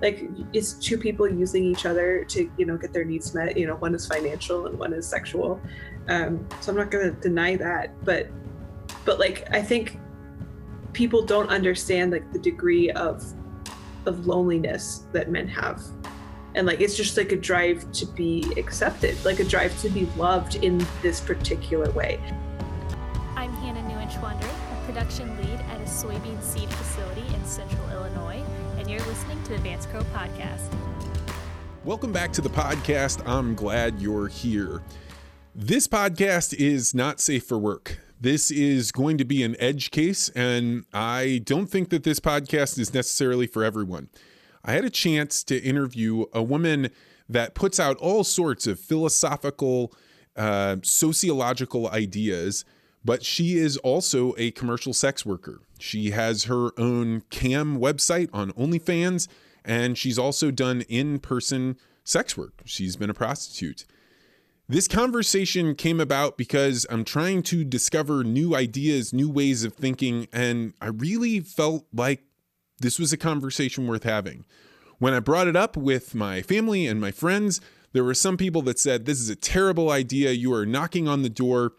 like it's two people using each other to you know get their needs met? You know one is financial and one is sexual. Um, so i'm not going to deny that but but like i think people don't understand like the degree of of loneliness that men have. And like it's just like a drive to be accepted like a drive to be loved in this particular way. I'm hannah newinch Neuenschwander a production lead at a soybean seed facility in central illinois you're listening to the vance crowe podcast. Welcome back to the podcast. I'm glad you're here. This podcast is not safe for work. This is going to be an edge case, and I don't think that this podcast is necessarily for everyone. I had a chance to interview a woman that puts out all sorts of philosophical, uh, sociological ideas, but she is also a commercial sex worker. She has her own cam website on OnlyFans, and she's also done in person sex work. She's been a prostitute. This conversation came about because I'm trying to discover new ideas, new ways of thinking, and I really felt like this was a conversation worth having. When I brought it up with my family and my friends, there were some people that said, This is a terrible idea. You are knocking on the door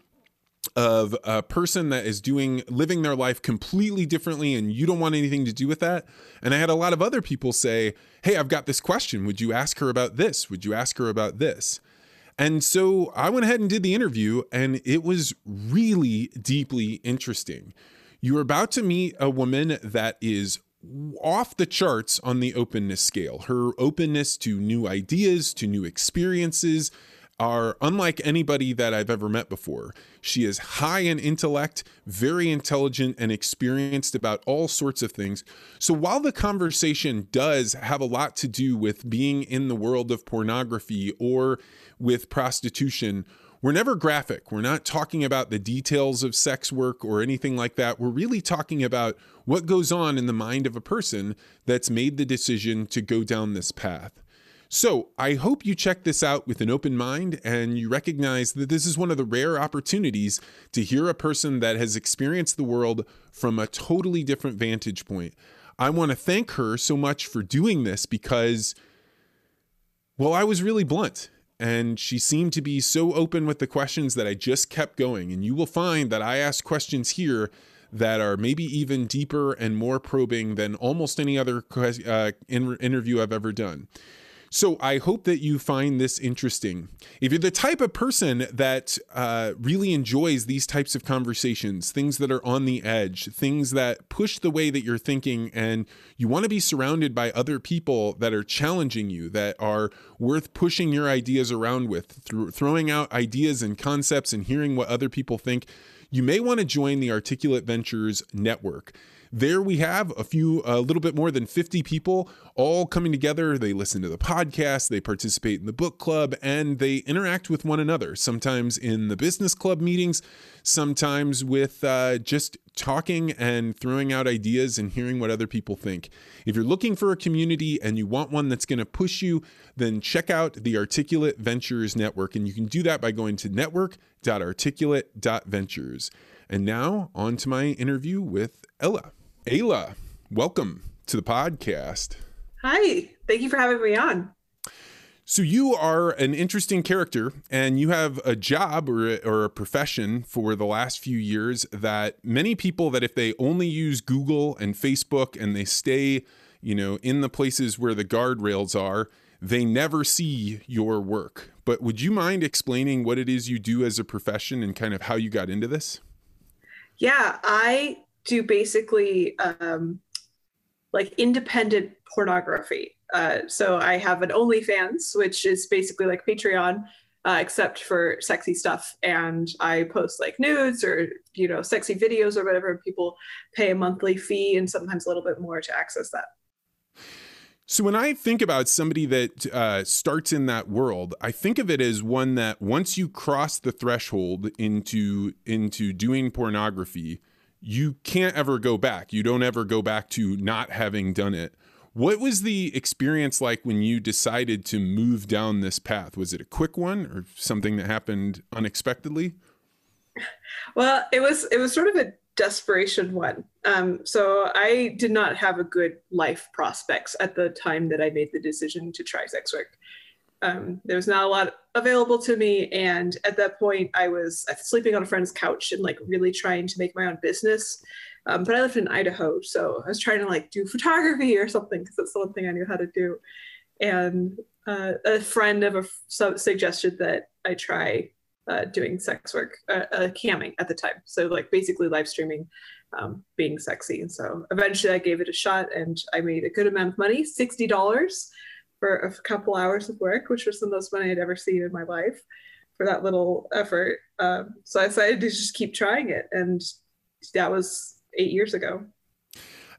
of a person that is doing living their life completely differently and you don't want anything to do with that and i had a lot of other people say hey i've got this question would you ask her about this would you ask her about this and so I went ahead and did the interview, and it was really deeply interesting. You're about to meet a woman that is off the charts on the openness scale. Her openness to new ideas, to new experiences, are unlike anybody that I've ever met before. She is high in intellect, very intelligent, and experienced about all sorts of things. So while the conversation does have a lot to do with being in the world of pornography or with prostitution, we're never graphic. We're not talking about the details of sex work or anything like that. We're really talking about what goes on in the mind of a person that's made the decision to go down this path. So, I hope you check this out with an open mind and you recognize that this is one of the rare opportunities to hear a person that has experienced the world from a totally different vantage point. I want to thank her so much for doing this because, well, I was really blunt and she seemed to be so open with the questions that I just kept going. And you will find that I ask questions here that are maybe even deeper and more probing than almost any other uh, interview I've ever done. So I hope that you find this interesting. If you're the type of person that uh, really enjoys these types of conversations, things that are on the edge, things that push the way that you're thinking, and you want to be surrounded by other people that are challenging you, that are worth pushing your ideas around with, through throwing out ideas and concepts and hearing what other people think, you may want to join the Articulate Ventures Network. There we have a few, a little bit more than 50 people all coming together. They listen to the podcast, they participate in the book club, and they interact with one another, sometimes in the business club meetings, sometimes with uh, just talking and throwing out ideas and hearing what other people think. If you're looking for a community and you want one that's going to push you, then check out the Articulate Ventures Network. And you can do that by going to network.articulate.ventures. And now, on to my interview with Aella. Aella, welcome to the podcast. Hi, thank you for having me on. So you are an interesting character and you have a job or, or a profession for the last few years that many people that if they only use Google and Facebook and they stay, you know, in the places where the guardrails are, they never see your work. But would you mind explaining what it is you do as a profession and kind of how you got into this? Yeah, I do basically um, like independent pornography. Uh, so I have an OnlyFans, which is basically like Patreon, uh, except for sexy stuff. And I post like nudes or, you know, sexy videos or whatever. People pay a monthly fee and sometimes a little bit more to access that. So when I think about somebody that uh, starts in that world, I think of it as one that once you cross the threshold into into doing pornography, you can't ever go back. You don't ever go back to not having done it. What was the experience like when you decided to move down this path? Was it a quick one or something that happened unexpectedly? Well, it was it was sort of a desperation one. Um, so I did not have a good life prospects at the time that I made the decision to try sex work. Um, there was not a lot available to me, and at that point, I was sleeping on a friend's couch and like really trying to make my own business. Um, but I lived in Idaho, so I was trying to like do photography or something because that's the one thing I knew how to do. And uh, a friend of a so suggested that I try uh, doing sex work, uh, uh, camming at the time. So like basically live streaming, um, being sexy. And so eventually I gave it a shot and I made a good amount of money, sixty dollars for a couple hours of work, which was the most money I'd ever seen in my life for that little effort. Um, so I decided to just keep trying it, and that was eight years ago.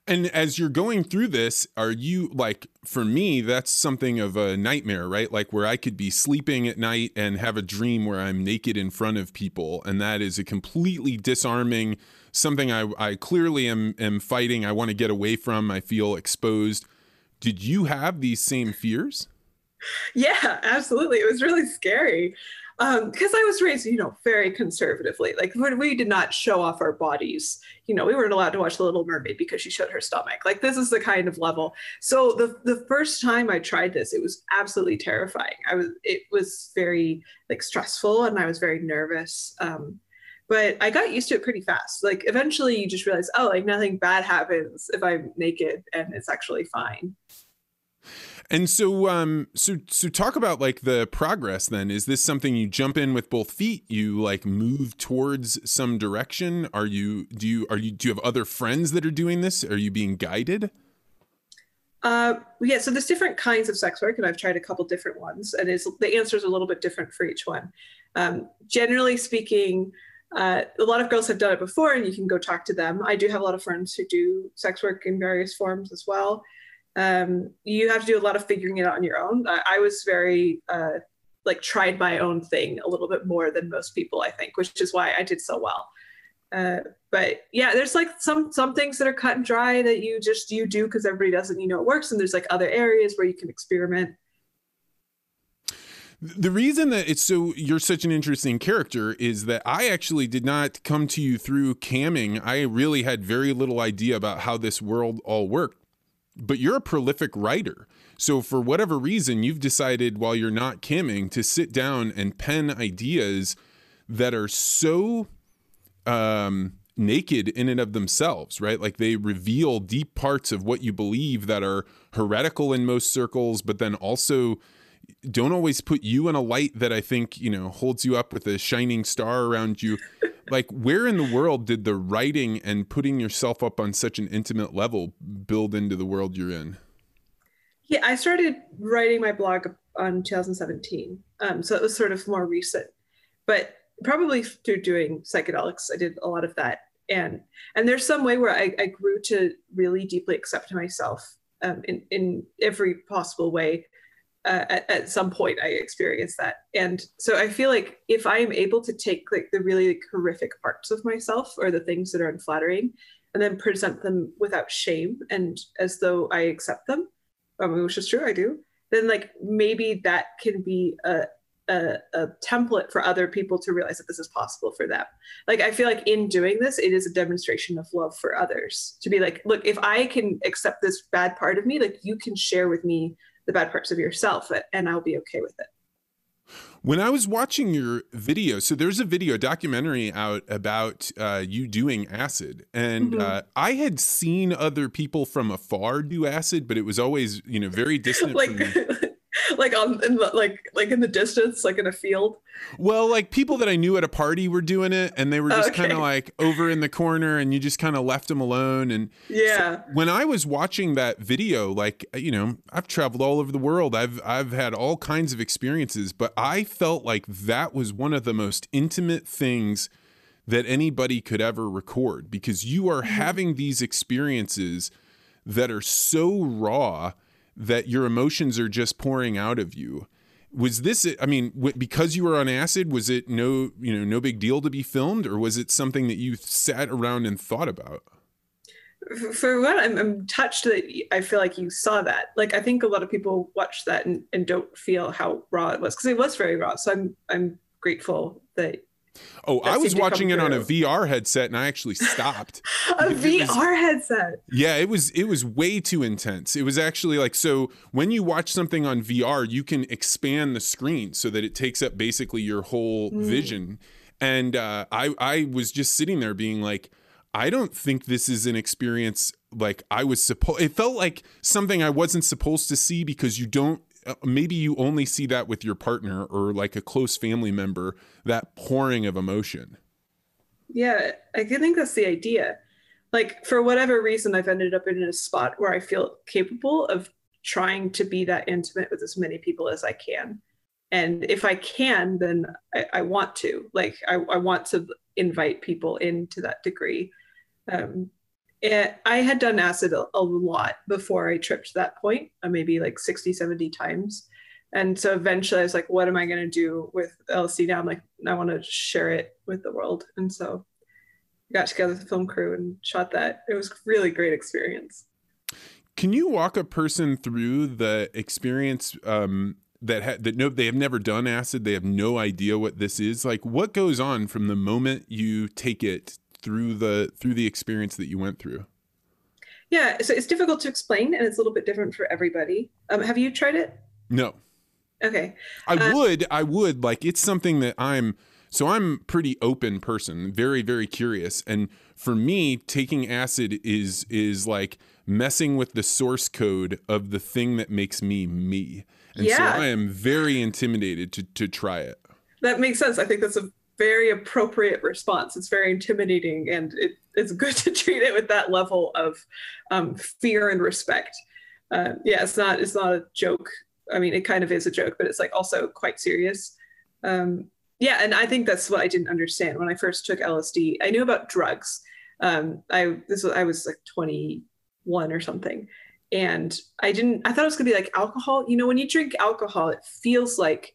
And as you're going through this, are you like, for me, that's something of a nightmare, right? Like where I could be sleeping at night and have a dream where I'm naked in front of people. And that is a completely disarming, something I, I clearly am, am fighting. I want to get away from. I feel exposed. Did you have these same fears? Yeah, absolutely. It was really scary because um, I was raised, you know, very conservatively. Like we did not show off our bodies. You know, we weren't allowed to watch The Little Mermaid because she showed her stomach. Like this is the kind of level. So the the first time I tried this, it was absolutely terrifying. I was it was very like stressful, and I was very nervous. Um, but I got used to it pretty fast. Like eventually, you just realize, oh, like nothing bad happens if I'm naked, and it's actually fine. And so, um, so, so talk about like the progress. Then is this something you jump in with both feet? You like move towards some direction? Are you do you are you do you have other friends that are doing this? Are you being guided? Uh, yeah, so there's different kinds of sex work, and I've tried a couple different ones, and is the answer is a little bit different for each one. Um, generally speaking, uh, a lot of girls have done it before, and you can go talk to them. I do have a lot of friends who do sex work in various forms as well um, you have to do a lot of figuring it out on your own. I, I was very uh, like tried my own thing a little bit more than most people, I think, which is why I did so well. Uh, but yeah, there's like some some things that are cut and dry that you just you do because everybody does it and you know it works, and there's like other areas where you can experiment. The reason that it's so you're such an interesting character is that I actually did not come to you through camming. I really had very little idea about how this world all worked but you're a prolific writer. So for whatever reason, you've decided while you're not camming to sit down and pen ideas that are so um, naked in and of themselves, right? Like they reveal deep parts of what you believe that are heretical in most circles, but then also don't always put you in a light that I think, you know, holds you up with a shining star around you. Like where in the world did the writing and putting yourself up on such an intimate level build into the world you're in? Yeah i started writing my blog on 2017 um, so it was sort of more recent. But probably through doing psychedelics i did a lot of that. And and there's some way where i, I grew to really deeply accept myself um, in, in every possible way uh, at, at, some point I experienced that. And so I feel like if I am able to take like the really like, horrific parts of myself or the things that are unflattering and then present them without shame and as though I accept them, um, which is true, I do, then like maybe that can be a, a, a, template for other people to realize that this is possible for them. Like, I feel like in doing this, it is a demonstration of love for others to be like, look, if I can accept this bad part of me, like you can share with me the bad parts of yourself and I'll be okay with it. When I was watching your video, so there's a video a documentary out about uh, you doing acid, and mm-hmm. uh, I had seen other people from afar do acid, but it was always you know very distant. like like on in the, like like in the distance, like in a field. Well, like people that I knew at a party were doing it, and they were just okay. kind of like over in the corner, and you just kind of left them alone. And yeah, so when I was watching that video, like you know, I've traveled all over the world. I've I've had all kinds of experiences, but I felt like that was one of the most intimate things that anybody could ever record because you are mm-hmm. having these experiences that are so raw that your emotions are just pouring out of you. Was this i mean because you were on acid was it no you know no big deal to be filmed or was it something that you sat around and thought about? For one I'm, I'm touched that i feel like you saw that. Like i think a lot of people watch that and, and don't feel how raw it was because it was very raw. So i'm i'm grateful that Oh, I was watching it on a VR headset and I actually stopped. a VR was, headset. Yeah, it was it was way too intense. It was actually like so when you watch something on VR, you can expand the screen so that it takes up basically your whole mm. vision. And uh, I I was just sitting there being like, I don't think this is an experience like I was supposed. It felt like something I wasn't supposed to see because you don't maybe you only see that with your partner or like a close family member that pouring of emotion. Yeah i think that's the idea. Like for whatever reason i've ended up in a spot where i feel capable of trying to be that intimate with as many people as i can. And if i can then i, I want to. Like I, I, want to invite people into that degree. Um, it, I had done acid a, lot before I tripped that point, uh, maybe like 60, 70 times. And so eventually I was like, what am I going to do with LSD now? I'm like, I want to share it with the world. And so I got together with the film crew and shot that. It was really great experience. Can you walk a person through the experience um, that ha- that no they have never done acid, they have no idea what this is? Like what goes on from the moment you take it through the through the experience that you went through? Yeah, so it's difficult to explain, and it's a little bit different for everybody. Um, have you tried it? No. Okay. I uh, would. I would like. It's something that I'm. So I'm pretty open person, very very curious, and for me, taking acid is is like messing with the source code of the thing that makes me me. And yeah. so I am very intimidated to to try it. That makes sense. I think that's a very appropriate response. It's very intimidating, and it, it's good to treat it with that level of um, fear and respect. Uh, yeah, it's not it's not a joke. I mean, it kind of is a joke, but it's like also quite serious. Um, yeah, and I think that's what I didn't understand when I first took LSD. I knew about drugs. Um, I this was, I was like 21 or something, and I didn't. I thought it was gonna be like alcohol. You know, when you drink alcohol, it feels like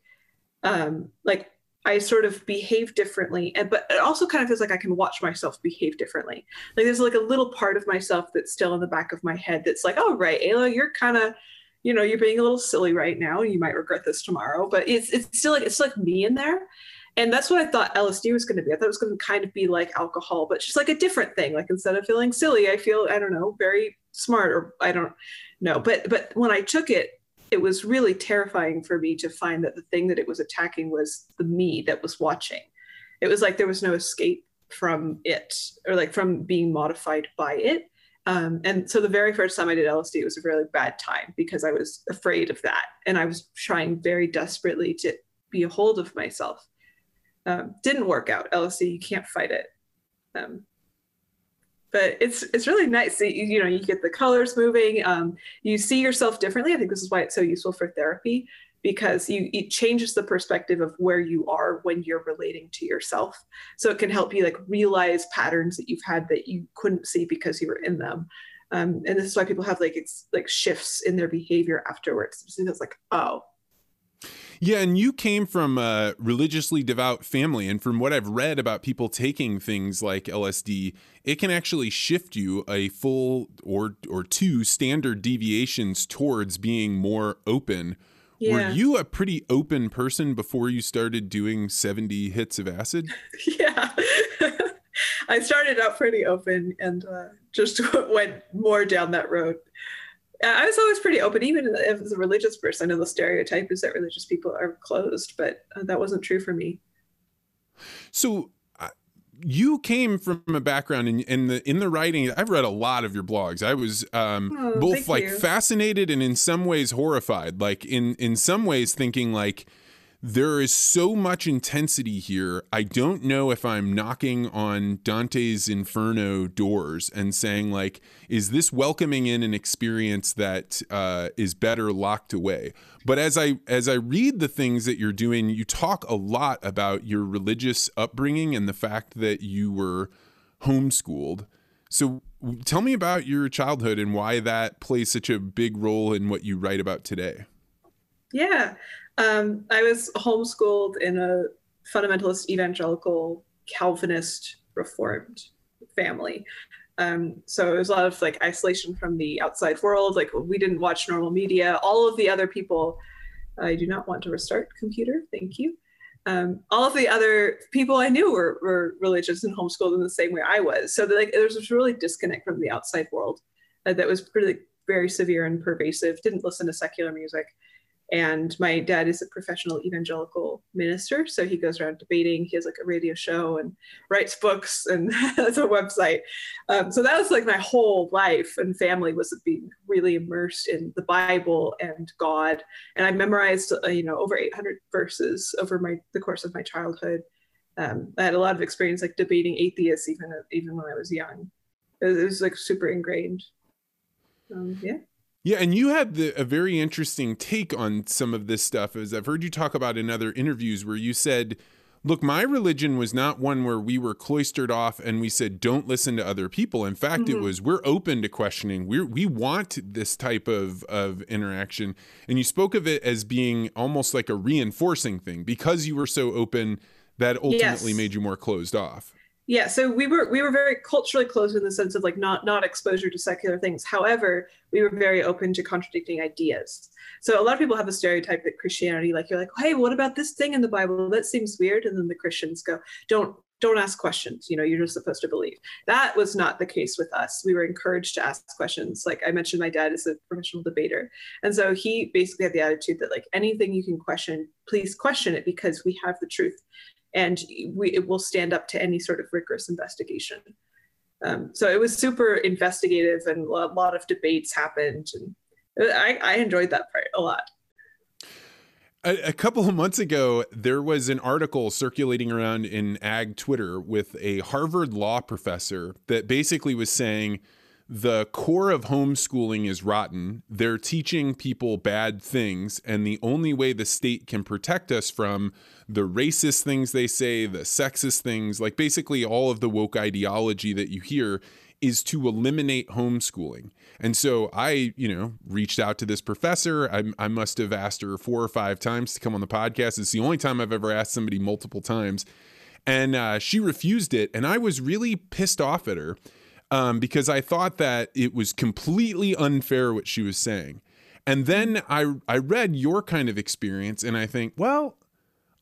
um, like I sort of behave differently. And but it also kind of feels like I can watch myself behave differently. Like there's like a little part of myself that's still in the back of my head that's like, oh right, Aella, you're kind of, you know, you're being a little silly right now. You might regret this tomorrow. But it's it's still like it's like me in there. And that's what I thought LSD was going to be. I thought it was going to kind of be like alcohol, but just like a different thing. Like instead of feeling silly, I feel, I don't know, very smart or I don't know. But but when I took it, it was really terrifying for me to find that the thing that it was attacking was the me that was watching. It was like there was no escape from it or like from being modified by it. Um, and so the very first time I did LSD it was a really bad time because I was afraid of that. And I was trying very desperately to be a hold of myself. Um, didn't work out. LSD, you can't fight it. Um, but it's it's really nice. You, you, know, you get the colors moving. Um, you see yourself differently. I think this is why it's so useful for therapy because you it changes the perspective of where you are when you're relating to yourself. So it can help you like realize patterns that you've had that you couldn't see because you were in them. Um, and this is why people have like it's like shifts in their behavior afterwards. It's like, oh, yeah, and you came from a religiously devout family, and from what I've read about people taking things like LSD, it can actually shift you a full or or two standard deviations towards being more open. Yeah. Were you a pretty open person before you started doing 70 hits of acid? yeah. I started out pretty open and uh, just went more down that road. I was always pretty open, even as a religious person. I know the stereotype is that religious people are closed, but uh, that wasn't true for me. So, uh, you came from a background in, in, the in the writing. I've read a lot of your blogs. I was um, oh, both like you. fascinated and in some ways horrified. Like in in some ways thinking like there is so much intensity here. I don't know if I'm knocking on Dante's Inferno doors and saying like, is this welcoming in an experience that uh, is better locked away? But as I as I read the things that you're doing, you talk a lot about your religious upbringing and the fact that you were homeschooled. So tell me about your childhood and why that plays such a big role in what you write about today. Yeah. Um, I was homeschooled in a fundamentalist evangelical Calvinist reformed family. Um, so it was a lot of like isolation from the outside world. Like we didn't watch normal media. All of the other people, I do not want to restart computer. Thank you. um, all of the other people I knew were, were religious and homeschooled in the same way I was. So like there was this really disconnect from the outside world uh, that was pretty very severe and pervasive. Didn't listen to secular music. And my dad is a professional evangelical minister. So he goes around debating. He has like a radio show and writes books and has a website. Um, so that was like my whole life and family was being really immersed in the Bible and God. And I memorized, uh, you know, over 800 verses over my the course of my childhood. Um, I had a lot of experience like debating atheists even even when I was young. It was, it was like super ingrained. Um, yeah. Yeah, and you had the, a very interesting take on some of this stuff, as I've heard you talk about in other interviews, where you said, "Look, my religion was not one where we were cloistered off and we said don't listen to other people. In fact, mm-hmm. it was we're open to questioning. We we want this type of of interaction." And you spoke of it as being almost like a reinforcing thing because you were so open that ultimately yes. made you more closed off yeah so we were we were very culturally closed in the sense of like not not exposure to secular things. However we were very open to contradicting ideas. So a lot of people have a stereotype that christianity like you're like hey what about this thing in the bible? That seems weird. And then the christians go don't don't ask questions. You know you're just supposed to believe. That was not the case with us. We were encouraged to ask questions. Like i mentioned my dad is a professional debater. And so he basically had the attitude that like anything you can question please question it because we have the truth and we, it will stand up to any sort of rigorous investigation. Um, so it was super investigative and a lot of debates happened. And I, I enjoyed that part a lot. A, a, couple of months ago, there was an article circulating around in ag Twitter with a Harvard law professor that basically was saying the core of homeschooling is rotten. They're teaching people bad things, and the only way the state can protect us from the racist things they say, the sexist things, like basically all of the woke ideology that you hear, is to eliminate homeschooling. And so I, you know, reached out to this professor. I, I must have asked her four or five times to come on the podcast. It's the only time I've ever asked somebody multiple times. And uh, she refused it. And I was really pissed off at her um, because I thought that it was completely unfair what she was saying. And then I I read your kind of experience, and I think, well,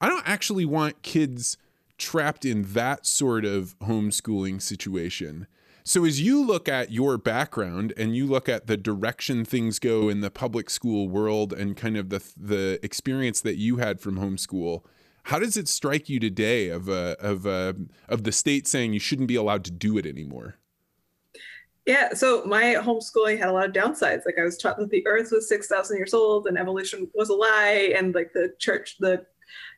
I don't actually want kids trapped in that sort of homeschooling situation. So as you look at your background and you look at the direction things go in the public school world and kind of the the experience that you had from homeschool, how does it strike you today of a, of a, of the state saying you shouldn't be allowed to do it anymore? Yeah, so my homeschooling had a lot of downsides. Like I was taught that the earth was 6,000 years old and evolution was a lie and like the church the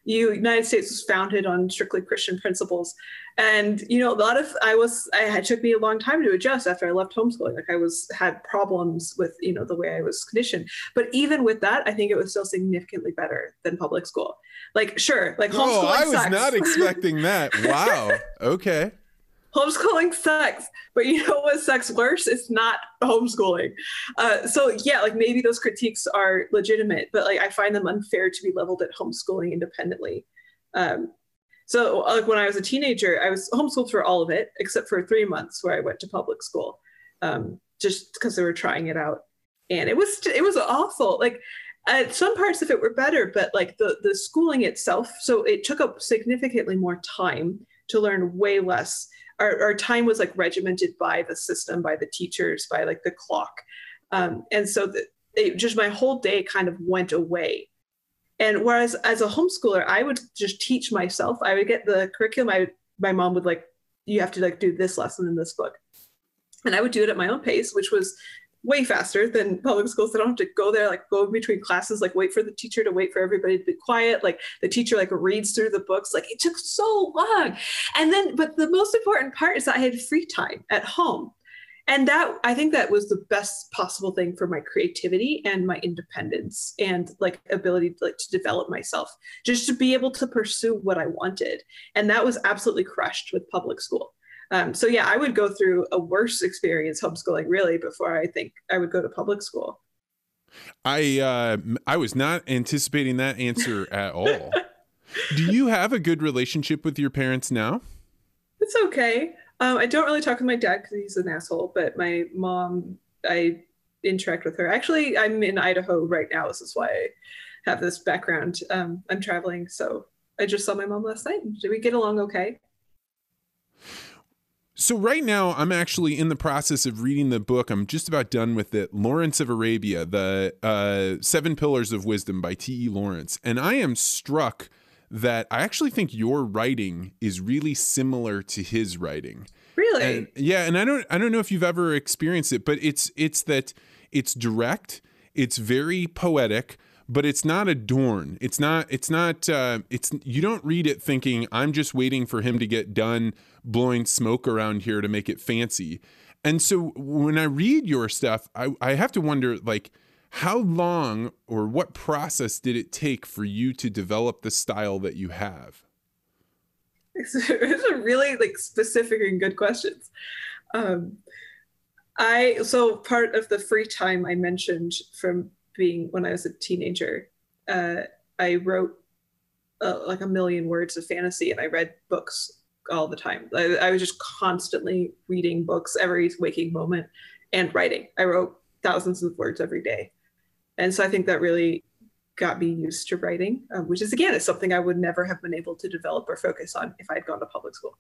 United States was founded on strictly Christian principles. And you know, a lot of I was I had took me a long time to adjust after I left homeschooling. Like I was had problems with, you know, the way I was conditioned. But even with that, I think it was still significantly better than public school. Like sure, like homeschooling. Oh, I was sucks. not expecting that. Wow. okay homeschooling sucks but you know what sucks worse? It's not homeschooling. Uh, so yeah like maybe those critiques are legitimate but like i find them unfair to be leveled at homeschooling independently. Um, so like when i was a teenager i was homeschooled for all of it except for three months where i went to public school um, just because they were trying it out. And it was it was awful. Like uh, some parts of it were better but like the the schooling itself so it took up significantly more time to learn way less our, our time was like regimented by the system, by the teachers, by like the clock. Um, and so the, it, just my whole day kind of went away. And whereas as a homeschooler, I would just teach myself. I would get the curriculum. I my mom would like, you have to like do this lesson in this book, and I would do it at my own pace, which was way faster than public schools. They don't have to go there, like go between classes, like wait for the teacher to wait for everybody to be quiet. Like the teacher like reads through the books. Like it took so long. And then, but the most important part is that I had free time at home. And that I think that was the best possible thing for my creativity and my independence and like ability to, like to develop myself, just to be able to pursue what I wanted. And that was absolutely crushed with public school. Um, so yeah, I would go through a worse experience homeschooling really before I think I would go to public school. I uh, I was not anticipating that answer at all. Do you have a good relationship with your parents now? It's okay. Um, I don't really talk with my dad because he's an asshole, but my mom, I interact with her. Actually, I'm in Idaho right now. This is why I have this background. Um, I'm traveling, so I just saw my mom last night. Did we get along okay? So right now I'm actually in the process of reading the book. I'm just about done with it. Lawrence of Arabia, the uh, Seven Pillars of Wisdom by T. E. Lawrence, and I am struck that I actually think your writing is really similar to his writing. Really? And, yeah, and I don't I don't know if you've ever experienced it, but it's it's that it's direct, it's very poetic, but it's not adorned. It's not it's not uh, it's you don't read it thinking I'm just waiting for him to get done blowing smoke around here to make it fancy. And so when I read your stuff, I, I have to wonder like how long or what process did it take for you to develop the style that you have? It's, it's a really like specific and good questions. Um, I so part of the free time I mentioned from being when I was a teenager, uh, I wrote uh, like a million words of fantasy and I read books all the time. I, I, was just constantly reading books every waking moment and writing. I wrote thousands of words every day. And so I think that really got me used to writing, um, which is again is something I would never have been able to develop or focus on if I'd gone to public school.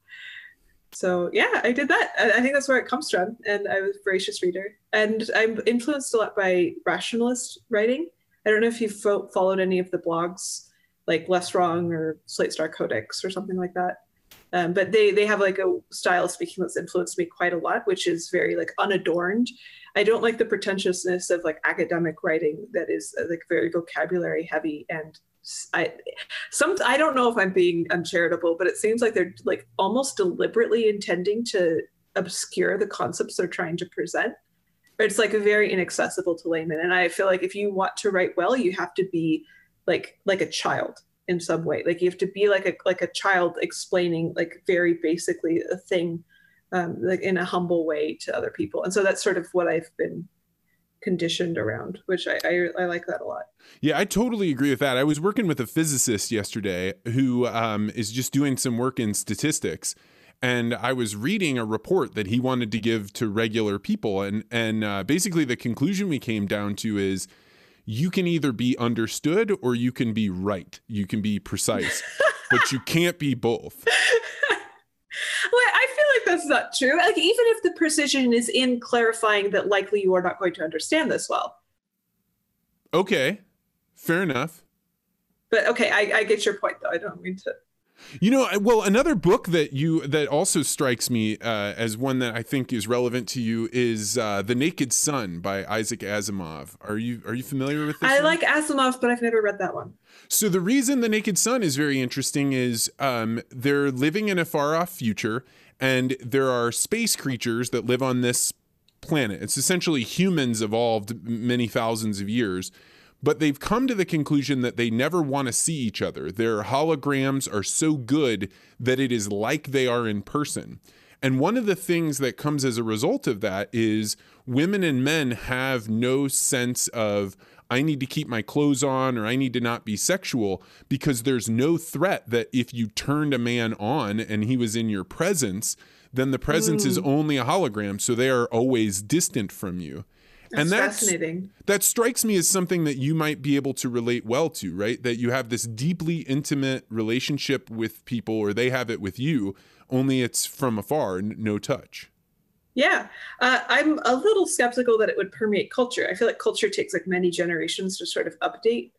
So yeah, I did that. I, think that's where it comes from. And I was a voracious reader. And I'm influenced a lot by rationalist writing. I don't know if you've fo- followed any of the blogs like Less Wrong or Slate Star Codex or something like that. Um, but they they have like a style of speaking that's influenced me quite a lot, which is very like unadorned. I don't like the pretentiousness of like academic writing that is uh, like very vocabulary heavy and I some I don't know if I'm being uncharitable, but it seems like they're like almost deliberately intending to obscure the concepts they're trying to present. It's like very inaccessible to laymen, and I feel like if you want to write well, you have to be like like a child in some way. Like you have to be like a like a child explaining like very basically a thing, um, like in a humble way to other people, and so that's sort of what I've been conditioned around, which I, I, I like that a lot. Yeah, I totally agree with that. I was working with a physicist yesterday who um, is just doing some work in statistics, and I was reading a report that he wanted to give to regular people, and and uh, basically the conclusion we came down to is you can either be understood or you can be right. You can be precise, but you can't be both. well, I like that's not true. Like even if the precision is in clarifying that likely you are not going to understand this well. Okay, fair enough. But okay, I, I get your point though. I don't mean to you know, well, another book that you that also strikes me uh, as one that I think is relevant to you is uh, The Naked Sun by Isaac Asimov. Are you are you familiar with this? I one? like Asimov, but I've never read that one. So the reason The Naked Sun is very interesting is um, they're living in a far off future, and there are space creatures that live on this planet. It's essentially humans evolved many thousands of years but they've come to the conclusion that they never want to see each other. Their holograms are so good that it is like they are in person. And one of the things that comes as a result of that is women and men have no sense of, I need to keep my clothes on or I need to not be sexual because there's no threat that if you turned a man on and he was in your presence, then the presence mm. is only a hologram. So they are always distant from you. That's and that's fascinating. That strikes me as something that you might be able to relate well to, right? That you have this deeply intimate relationship with people, or they have it with you, only it's from afar, no touch. Yeah, uh, I'm a little skeptical that it would permeate culture. I feel like culture takes like many generations to sort of update,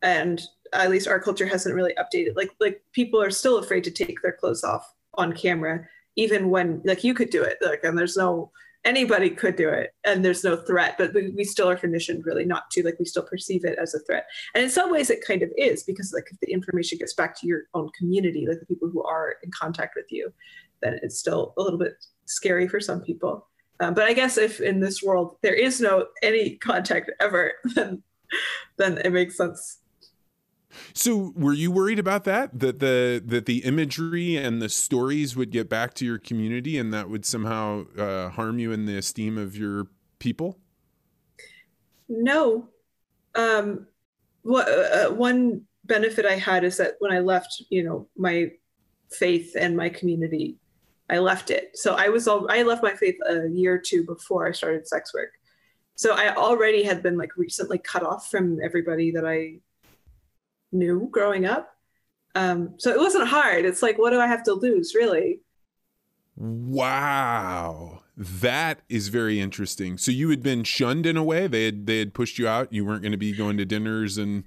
and at least our culture hasn't really updated. Like like people are still afraid to take their clothes off on camera, even when like you could do it. Like and there's no anybody could do it and there's no threat but we, we, still are conditioned really not to like we still perceive it as a threat. And in some ways it kind of is because like if the information gets back to your own community like the people who are in contact with you then it's still a little bit scary for some people. Um, but i guess if in this world there is no any contact ever then then it makes sense so, were you worried about that? That the that the imagery and the stories would get back to your community, and that would somehow uh, harm you in the esteem of your people? No. Um, what uh, one benefit I had is that when I left, you know, my faith and my community, I left it. So I was all I left my faith a year or two before I started sex work. So I already had been like recently cut off from everybody that I knew growing up. Um, so it wasn't hard. It's like, what do I have to lose, really? Wow. That is very interesting. So you had been shunned in a way. They had they had pushed you out. You weren't going to be going to dinners and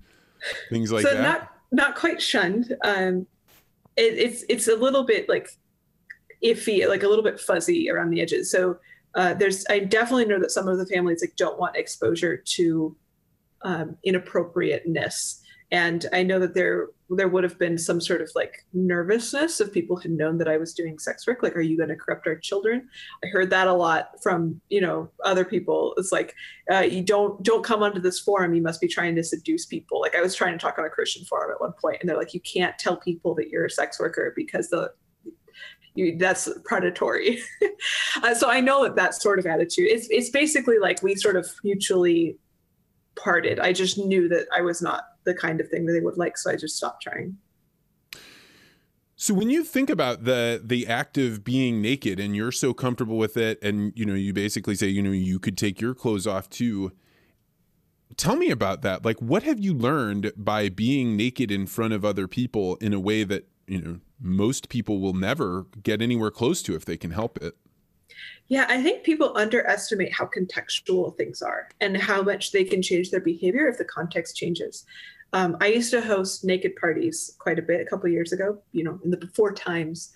things like so that. not not quite shunned. Um, it, it's it's a little bit like iffy, like a little bit fuzzy around the edges. So uh, there's I definitely know that some of the families like don't want exposure to um, inappropriateness, and I know that there there would have been some sort of like nervousness if people had known that I was doing sex work. Like, are you going to corrupt our children? I heard that a lot from you know other people. It's like uh, you don't don't come onto this forum. You must be trying to seduce people. Like I was trying to talk on a Christian forum at one point, and they're like, you can't tell people that you're a sex worker because the you, that's predatory. uh, so I know that that sort of attitude. It's it's basically like we sort of mutually parted. I just knew that I was not the kind of thing that they would like, so I just stopped trying. So when you think about the the act of being naked and you're so comfortable with it and you know you basically say you know you could take your clothes off too tell me about that like what have you learned by being naked in front of other people in a way that you know most people will never get anywhere close to if they can help it yeah, I think people underestimate how contextual things are and how much they can change their behavior if the context changes. Um, I used to host naked parties quite a bit a couple years ago, you know, in the before times.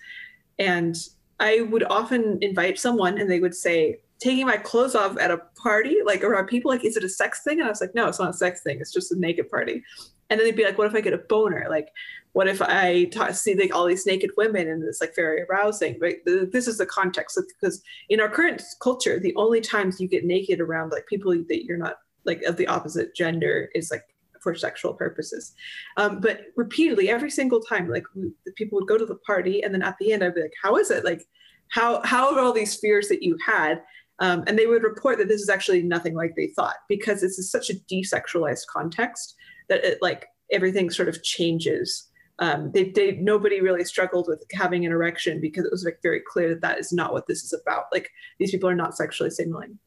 And I would often invite someone and they would say, taking my clothes off at a party, like around people, like, is it a sex thing? And I was like, no, it's not a sex thing. It's just a naked party. And then they'd be like, what if I get a boner? Like, what if I see like all these naked women and it's like very arousing? But this is the context because in our current culture, the only times you get naked around like people that you're not like of the opposite gender is like for sexual purposes. Um, but repeatedly, every single time, like we, people would go to the party, and then at the end, I'd be like, "How is it? Like, how how are all these fears that you had?" Um, and they would report that this is actually nothing like they thought because this is such a desexualized context that it like everything sort of changes um, they, they nobody really struggled with having an erection because it was like very clear that that is not what this is about. Like these people are not sexually signaling.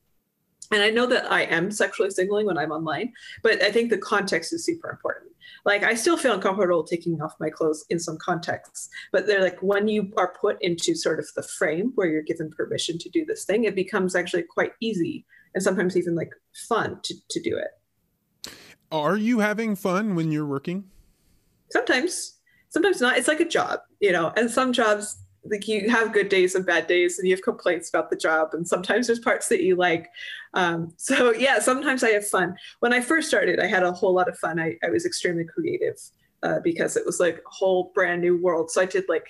And I know that I am sexually signaling when I'm online, but I think the context is super important. Like I still feel uncomfortable taking off my clothes in some contexts, but they're like when you are put into sort of the frame where you're given permission to do this thing, it becomes actually quite easy and sometimes even like fun to, to do it. Are you having fun when you're working? Sometimes sometimes not. It's like a job, you know, and some jobs like you have good days and bad days and you have complaints about the job and sometimes there's parts that you like. Um, so yeah sometimes i have fun. When i first started i had a whole lot of fun. I, I was extremely creative uh, because it was like a whole brand new world. So i did like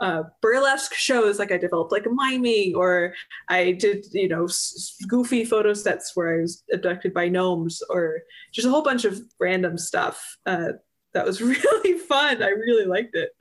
uh, burlesque shows like i developed like miming or i did you know s- goofy photo sets where i was abducted by gnomes or just a whole bunch of random stuff uh, that was really fun. I really liked it.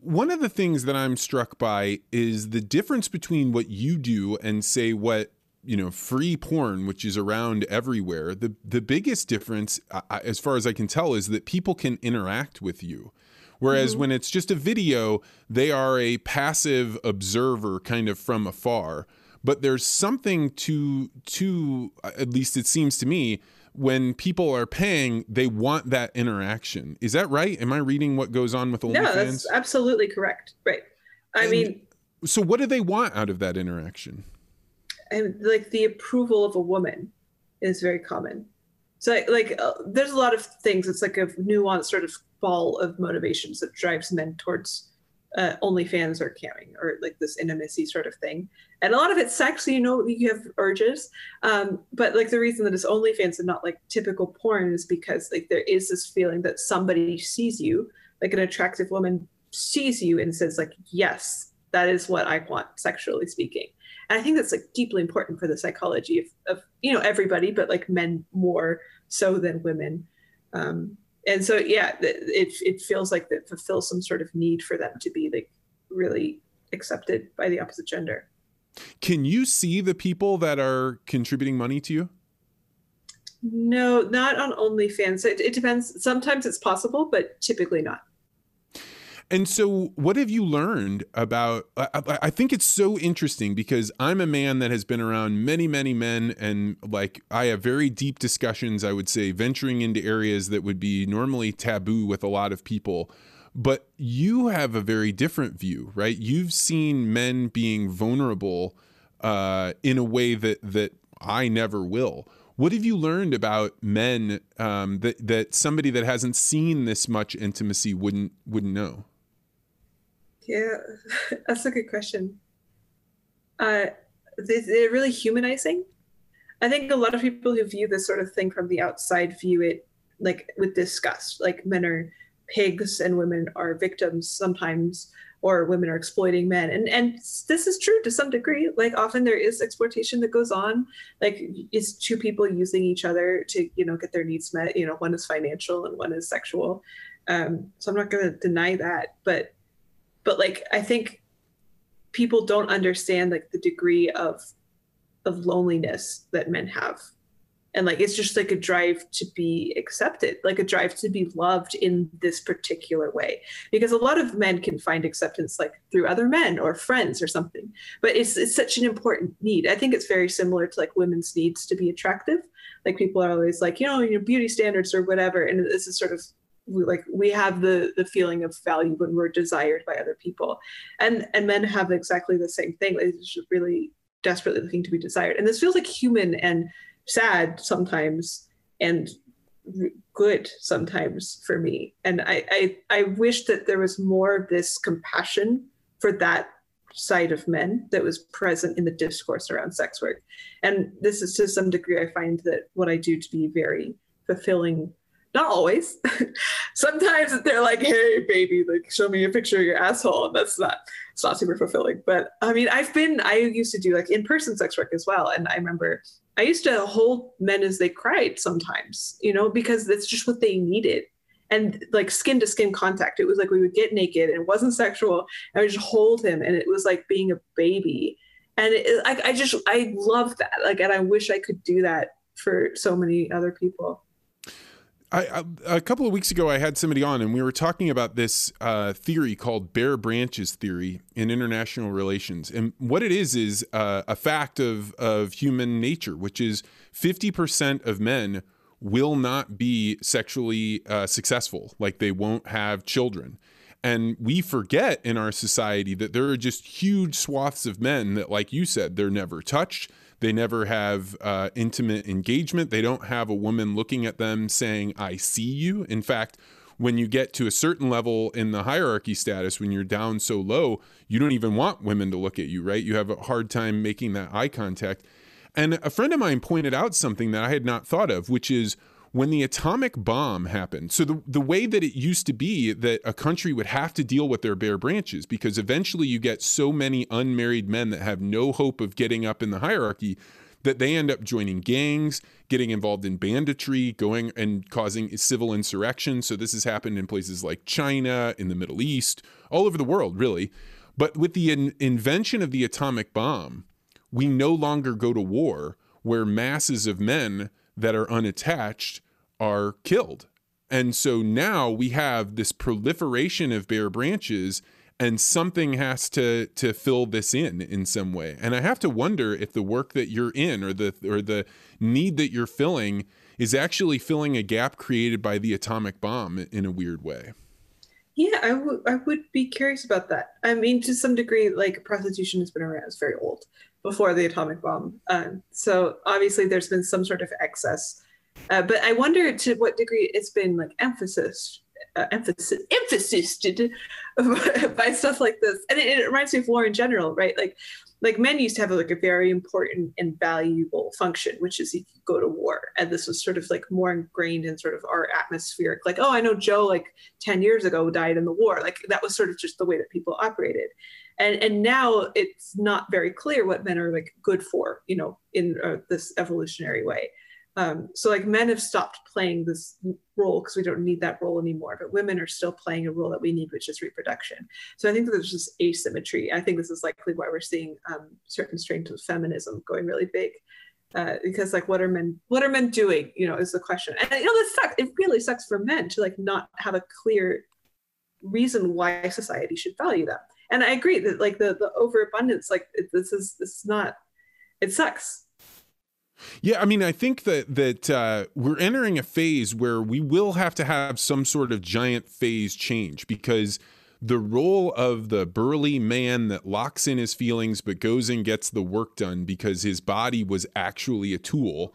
One of the things that I'm struck by is the difference between what you do and say what you know free porn which is around everywhere the the biggest difference as far as i can tell is that people can interact with you whereas mm-hmm. when it's just a video they are a passive observer kind of from afar but there's something to to at least it seems to me when people are paying, they want that interaction. Is that right? Am I reading what goes on with OnlyFans? No, that's absolutely correct. Right. I and mean, so what do they want out of that interaction? And like the approval of a woman is very common. So like, like uh, there's a lot of things. It's like a nuanced sort of ball of motivations that drives men towards uh, OnlyFans or camming or like this intimacy sort of thing. And a lot of it's sex, so you know you have urges. Um, but like the reason that it's OnlyFans and not like typical porn is because like there is this feeling that somebody sees you, like an attractive woman sees you and says like, yes, that is what I want, sexually speaking. And I think that's like deeply important for the psychology of, of you know everybody, but like men more so than women. Um, and so yeah it, it feels like that fulfills some sort of need for them to be like really accepted by the opposite gender. Can you see the people that are contributing money to you? No not on onlyfans. It, it depends. Sometimes it's possible but typically not And so, what have you learned about? I, I, think it's so interesting because I'm a man that has been around many, many men, and like I have very deep discussions, I would say, venturing into areas that would be normally taboo with a lot of people. But you have a very different view, right? You've seen men being vulnerable uh, in a way that that I never will. What have you learned about men um, that that somebody that hasn't seen this much intimacy wouldn't wouldn't know? Yeah, that's a good question. Uh, they're really humanizing. I think a lot of people who view this sort of thing from the outside view it like with disgust. Like men are pigs and women are victims sometimes, or women are exploiting men. And and this is true to some degree. Like often there is exploitation that goes on. Like it's two people using each other to you know get their needs met. You know, one is financial and one is sexual. Um, so I'm not going to deny that, but but like i think people don't understand like the degree of of loneliness that men have. And like it's just like a drive to be accepted like a drive to be loved in this particular way. Because a lot of men can find acceptance like through other men or friends or something. But it's it's such an important need. I think it's very similar to like women's needs to be attractive. Like people are always like you know your beauty standards or whatever and this is sort of we, like we have the the feeling of value when we're desired by other people. And and men have exactly the same thing. They're just really desperately looking to be desired. And this feels like human and sad sometimes and good sometimes for me. And I, I i wish that there was more of this compassion for that side of men that was present in the discourse around sex work. And this is to some degree i find that what i do to be very fulfilling not always. Sometimes they're like, "Hey, baby, like, show me a picture of your asshole," and that's not it's not super fulfilling. But I mean, I've been I used to do like in person sex work as well, and I remember I used to hold men as they cried sometimes, you know, because that's just what they needed. And like skin to skin contact, it was like we would get naked and it wasn't sexual. I would just hold him, and it was like being a baby. And it, I, I just I love that. Like, and I wish I could do that for so many other people. I, I, a couple of weeks ago, I had somebody on, and we were talking about this uh, theory called bare branches theory in international relations. And what it is is uh, a fact of of human nature, which is fifty percent of men will not be sexually uh, successful, like they won't have children. And we forget in our society that there are just huge swaths of men that, like you said, they're never touched they never have uh, intimate engagement. They don't have a woman looking at them saying, I see you. In fact, when you get to a certain level in the hierarchy status, when you're down so low, you don't even want women to look at you, right? You have a hard time making that eye contact. And a friend of mine pointed out something that I had not thought of, which is when the atomic bomb happened. So the the way that it used to be that a country would have to deal with their bare branches because eventually you get so many unmarried men that have no hope of getting up in the hierarchy that they end up joining gangs, getting involved in banditry, going and causing civil insurrection. So this has happened in places like China, in the Middle East, all over the world, really. But with the in- invention of the atomic bomb, we no longer go to war where masses of men that are unattached are killed. And so now we have this proliferation of bare branches and something has to to fill this in in some way. And I have to wonder if the work that you're in or the or the need that you're filling is actually filling a gap created by the atomic bomb in a weird way. Yeah, I, w- I would be curious about that. I mean, to some degree, like prostitution has been around; it's very old before the atomic bomb. Um, so obviously, there's been some sort of excess, uh, but I wonder to what degree it's been like emphasis. Uh, emphasis emphasis by stuff like this and it, it reminds me of war in general right like like men used to have like a very important and valuable function, which is you go to war. And this was sort of like more ingrained in sort of our atmospheric, like, oh, I know Joe like 10 years ago died in the war. Like that was sort of just the way that people operated. And and now it's not very clear what men are like good for, you know, in uh, this evolutionary way. Um, so like men have stopped playing this role because we don't need that role anymore, but women are still playing a role that we need, which is reproduction. So I think that there's this asymmetry. I think this is likely why we're seeing um, certain strains of feminism going really big. Uh, because like what are men what are men doing you know is the question and you know this sucks it really sucks for men to like not have a clear reason why society should value them. And I agree that like the the overabundance, like it, this is this is not, it sucks. Yeah, I mean, I think that that uh, we're entering a phase where we will have to have some sort of giant phase change because the role of the burly man that locks in his feelings but goes and gets the work done because his body was actually a tool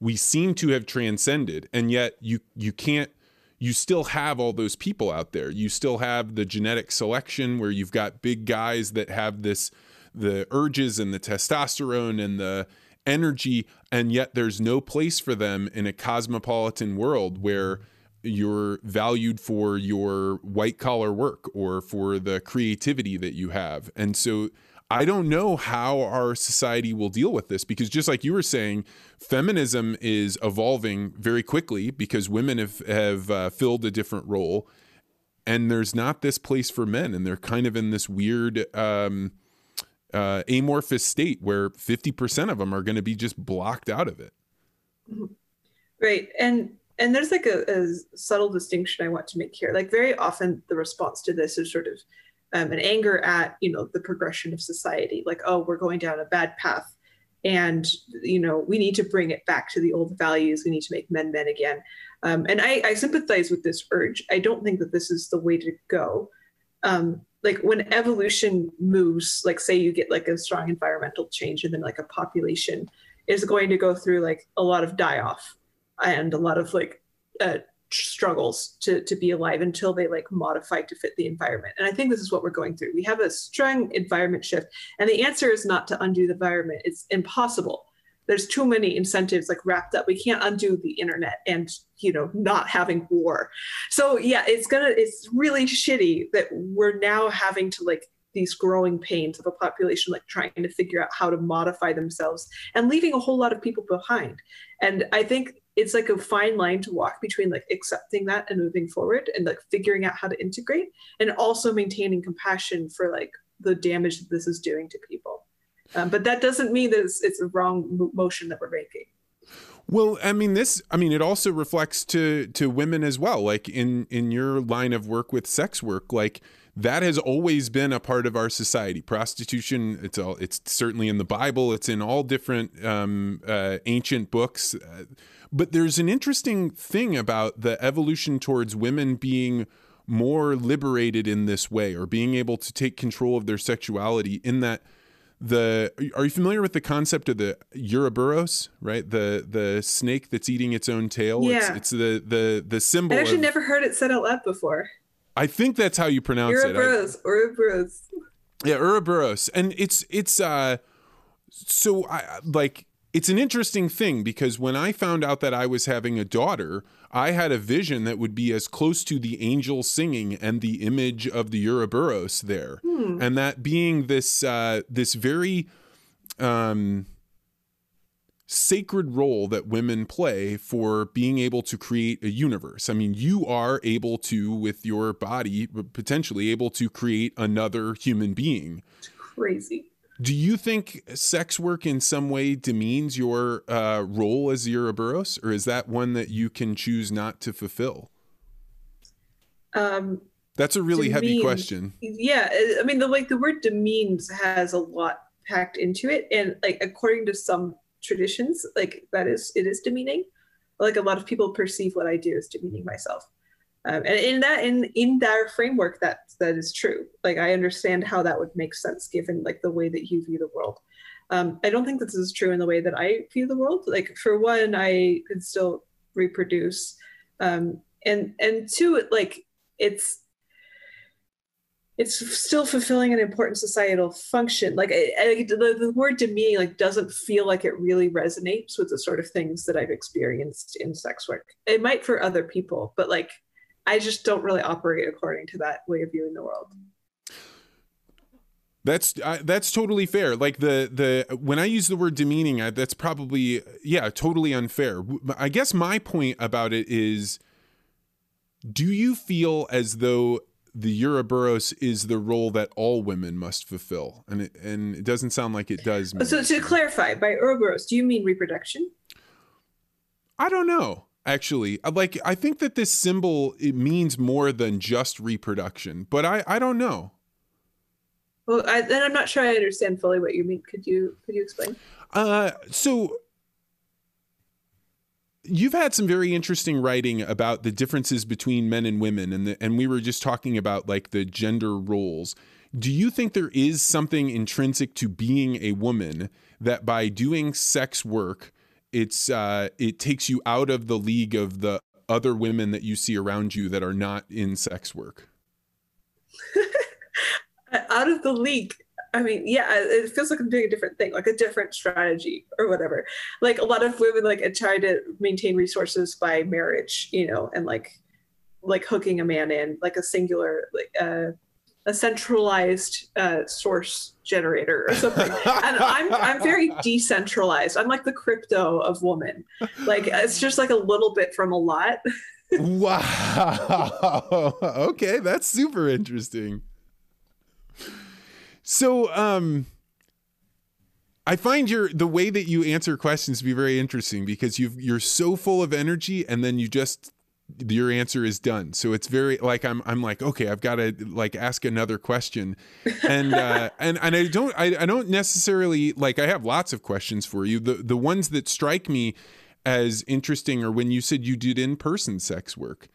we seem to have transcended. And yet you you can't you still have all those people out there. You still have the genetic selection where you've got big guys that have this the urges and the testosterone and the energy and yet there's no place for them in a cosmopolitan world where you're valued for your white collar work or for the creativity that you have. And so I don't know how our society will deal with this because just like you were saying, feminism is evolving very quickly because women have have uh, filled a different role and there's not this place for men and they're kind of in this weird um, uh, amorphous state where 50% of them are going to be just blocked out of it. Right. And and there's like a, a, subtle distinction I want to make here. Like very often the response to this is sort of um, an anger at you know the progression of society, like oh we're going down a bad path, and you know we need to bring it back to the old values. We need to make men men again. Um, and I, I, sympathize with this urge. I don't think that this is the way to go. Um, like when evolution moves, like say you get like a strong environmental change, and then like a population is going to go through like a lot of die off and a lot of like uh, struggles to to be alive until they like modify to fit the environment. And I think this is what we're going through. We have a strong environment shift, and the answer is not to undo the environment. It's impossible. There's too many incentives like wrapped up. We can't undo the internet and you know not having war. So yeah, it's gonna it's really shitty that we're now having to like these growing pains of a population like trying to figure out how to modify themselves and leaving a whole lot of people behind. And I think it's like a fine line to walk between like accepting that and moving forward and like figuring out how to integrate and also maintaining compassion for like the damage that this is doing to people um, but that doesn't mean that it's, it's a wrong motion that we're making well, I mean this I mean it also reflects to to women as well. Like in in your line of work with sex work, like that has always been a part of our society. Prostitution, it's all it's certainly in the Bible, it's in all different um, uh, ancient books. Uh, but there's an interesting thing about the evolution towards women being more liberated in this way or being able to take control of their sexuality in that the are you familiar with the concept of the Ouroboros, right? The the snake that's eating its own tail. Yeah. It's, it's the the the symbol. I actually of, never heard it said out loud before. I think that's how you pronounce Ouroboros, it. I, Ouroboros. Yeah, Ouroboros, and it's it's uh, so I like it's an interesting thing because when I found out that I was having a daughter, I had a vision that would be as close to the angel singing and the image of the Ouroboros there, hmm. and that being this uh, this very um, sacred role that women play for being able to create a universe. I mean, you are able to, with your body, potentially able to create another human being. It's crazy. Do you think sex work in some way demeans your uh, role as the Ouroboros, or is that one that you can choose not to fulfill? Um, That's a really demean, heavy question. Yeah, I mean, the like the word demeans has a lot packed into it, and like according to some traditions, like that is it is demeaning. Like a lot of people perceive what I do as demeaning myself. Um, and in that in in that framework that that is true. Like i understand how that would make sense given like the way that you view the world. Um, i don't think this is true in the way that i view the world. Like for one i could still reproduce um, and and two like it's it's still fulfilling an important societal function. Like I, I, the, the word to me like doesn't feel like it really resonates with the sort of things that i've experienced in sex work. It might for other people but like I just don't really operate according to that way of viewing the world. That's uh, that's totally fair. Like the the when I use the word demeaning, I, that's probably yeah, totally unfair. I guess my point about it is, do you feel as though the Ouroboros is the role that all women must fulfill? And it, and it doesn't sound like it does. So to clarify, by Ouroboros, do you mean reproduction? I don't know. Actually. Uh, like I think that this symbol it means more than just reproduction, but I I don't know. Well, I, then I'm not sure I understand fully what you mean. Could you could you explain? Uh, so you've had some very interesting writing about the differences between men and women, and the, and we were just talking about like the gender roles. Do you think there is something intrinsic to being a woman that by doing sex work, it's uh, it takes you out of the league of the other women that you see around you that are not in sex work? out of the league I mean, yeah, it feels like I'm doing a different thing, like a different strategy or whatever. Like a lot of women like try to maintain resources by marriage, you know, and like like hooking a man in, like a singular, like uh, a centralized uh, source generator or something. and I'm I'm very decentralized. I'm like the crypto of woman. Like it's just like a little bit from a lot. wow. okay, that's super interesting. So, um, I find your the way that you answer questions to be very interesting because you you're so full of energy and then you just your answer is done. So it's very like I'm I'm like okay I've got to like ask another question, and uh, and and I don't I, I don't necessarily like I have lots of questions for you. The the ones that strike me as interesting are when you said you did in person sex work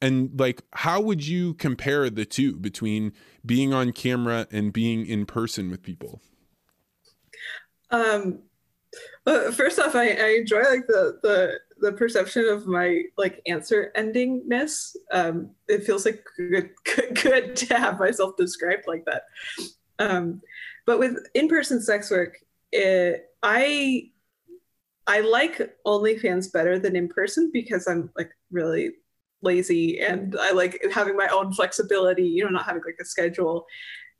and like how would you compare the two between being on camera and being in person with people um well, first off I, I enjoy like the the the perception of my like answer endingness um it feels like good, good, good to have myself described like that um but with in-person sex work it, i i like OnlyFans better than in person because i'm like really lazy and I like having my own flexibility, you know, not having like a schedule.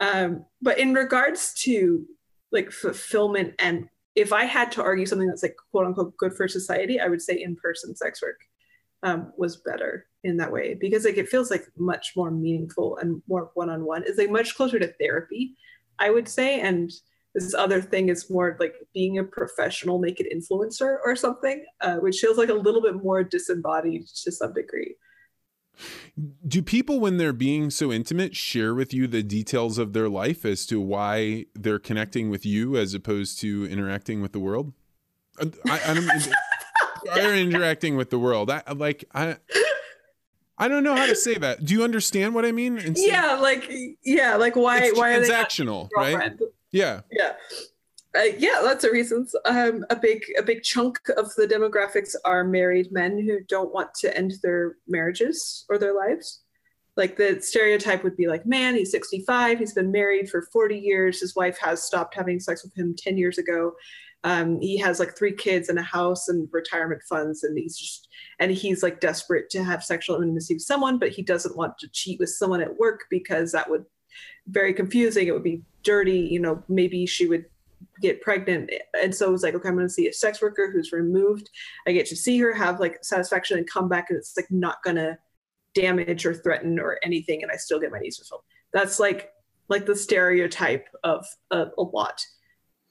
Um, but in regards to like fulfillment and if I had to argue something that's like quote unquote good for society, I would say in-person sex work um, was better in that way because like it feels like much more meaningful and more one-on-one. It's like much closer to therapy, I would say. And this other thing is more like being a professional naked influencer or something, uh, which feels like a little bit more disembodied to some degree. Do people, when they're being so intimate, share with you the details of their life as to why they're connecting with you as opposed to interacting with the world? Uh, I, I don't. are interacting with the world. I like I. I don't know how to say that. Do you understand what I mean? Instead, yeah, like yeah, like why why transactional, right? Yeah. Yeah uh, yeah, lots of reasons. Um, a big a big chunk of the demographics are married men who don't want to end their marriages or their lives. Like the stereotype would be like, man, he's 65, he's been married for 40 years, his wife has stopped having sex with him 10 years ago. Um, he has like three kids and a house and retirement funds, and he's just and he's like desperate to have sexual intimacy with someone, but he doesn't want to cheat with someone at work because that would very confusing. It would be dirty. You know, maybe she would get pregnant and so it was like okay i'm going to see a sex worker who's removed. I get to see her have like satisfaction and come back and it's like not going to damage or threaten or anything and i still get my needs fulfilled that's like like the stereotype of a, a lot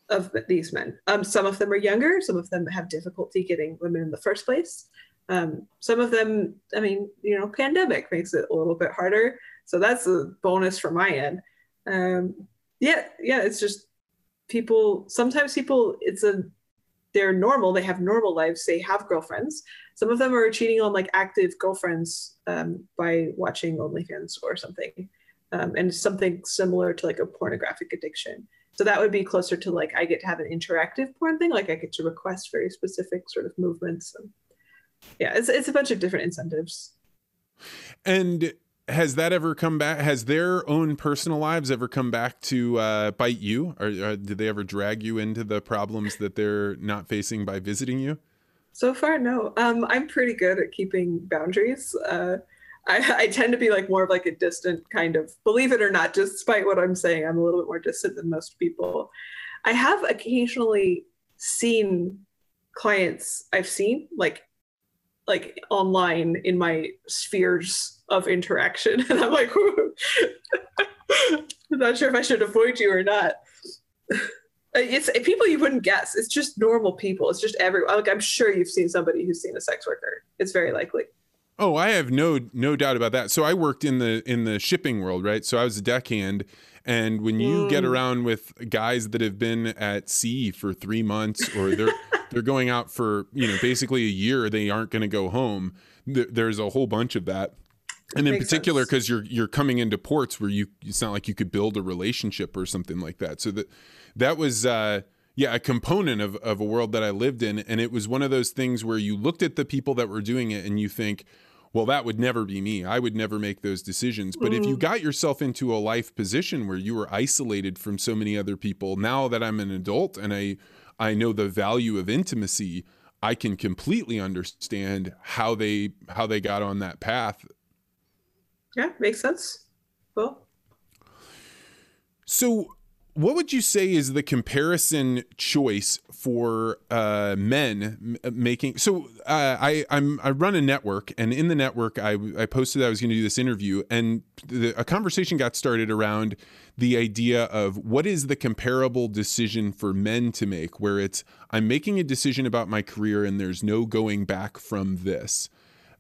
of these men. Um, some of them are younger some of them have difficulty getting women in the first place. Um, some of them i mean you know pandemic makes it a little bit harder so that's a bonus from my end. Um, yeah yeah it's just people sometimes people it's a they're normal they have normal lives they have girlfriends. Some of them are cheating on like active girlfriends um, by watching OnlyFans or something um, and something similar to like a pornographic addiction. So that would be closer to like i get to have an interactive porn thing like i get to request very specific sort of movements and yeah it's, it's a bunch of different incentives. And has that ever come back? Has their own personal lives ever come back to uh, bite you, or, or did they ever drag you into the problems that they're not facing by visiting you? So far, no. Um, I'm pretty good at keeping boundaries. Uh, I, I, tend to be like more of like a distant kind of, believe it or not, despite what I'm saying, I'm a little bit more distant than most people. I have occasionally seen clients I've seen like like online in my spheres of interaction and i'm like i'm not sure if i should avoid you or not It's people you wouldn't guess. It's just normal people. It's just everyone. Like I'm sure you've seen somebody who's seen a sex worker. It's very likely. Oh, I have no no doubt about that. So I worked in the in the shipping world, right? So I was a deckhand, and when you get Mm. around with guys that have been at sea for three months, or they're they're going out for you know basically a year, they aren't going to go home. There's a whole bunch of that, and in particular because you're you're coming into ports where you it's not like you could build a relationship or something like that. So that that was. uh yeah, a component of, of a world that I lived in. And it was one of those things where you looked at the people that were doing it and you think, well, that would never be me. I would never make those decisions. But if you got yourself into a life position where you were isolated from so many other people, now that I'm an adult and I I know the value of intimacy, I can completely understand how they how they got on that path. Yeah, makes sense. Well, So, what would you say is the comparison choice for uh, men m- making? So, uh, I I'm I run a network, and in the network, I I posted I was going to do this interview, and the, a conversation got started around the idea of what is the comparable decision for men to make, where it's I'm making a decision about my career, and there's no going back from this.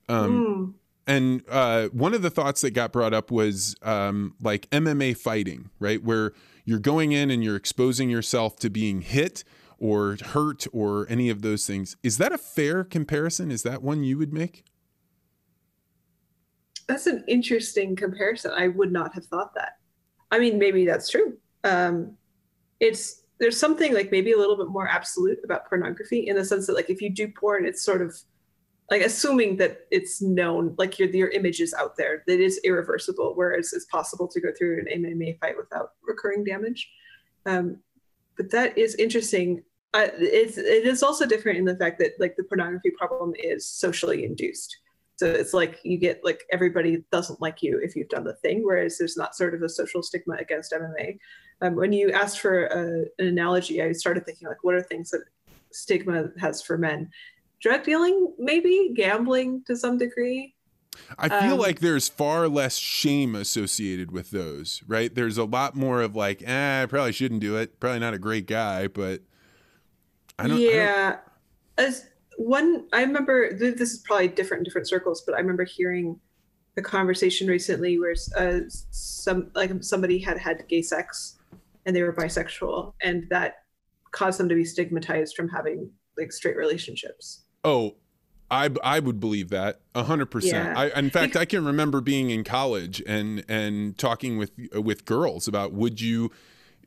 mm, And uh, one of the thoughts that got brought up was um, like MMA fighting, right? Where you're going in and you're exposing yourself to being hit or hurt or any of those things. Is that a fair comparison? Is that one you would make? that's an interesting comparison. I would not have thought that. I mean, maybe that's true. Um, it's there's something like maybe a little bit more absolute about pornography in the sense that like if you do porn, it's sort of like assuming that it's known, like your your image is out there, that is irreversible. Whereas it's possible to go through an MMA fight without recurring damage. Um, but that is interesting. Uh, it's it is also different in the fact that like the pornography problem is socially induced. So it's like you get like everybody doesn't like you if you've done the thing, whereas there's not sort of a social stigma against MMA. Um, when you asked for a, an analogy, I started thinking like, what are things that stigma has for men? Drug dealing, maybe gambling to some degree. I feel Um, like there's far less shame associated with those, right? There's a lot more of like, eh, I probably shouldn't do it. Probably not a great guy, but I don't. I don't- yeah, as one, I remember this is probably different in different circles, but I remember hearing a conversation recently where uh, some like somebody had had gay sex and they were bisexual, and that caused them to be stigmatized from having like straight relationships. Oh, I I would believe that a hundred percent. Yeah. I in fact I can remember being in college and and talking with with girls about would you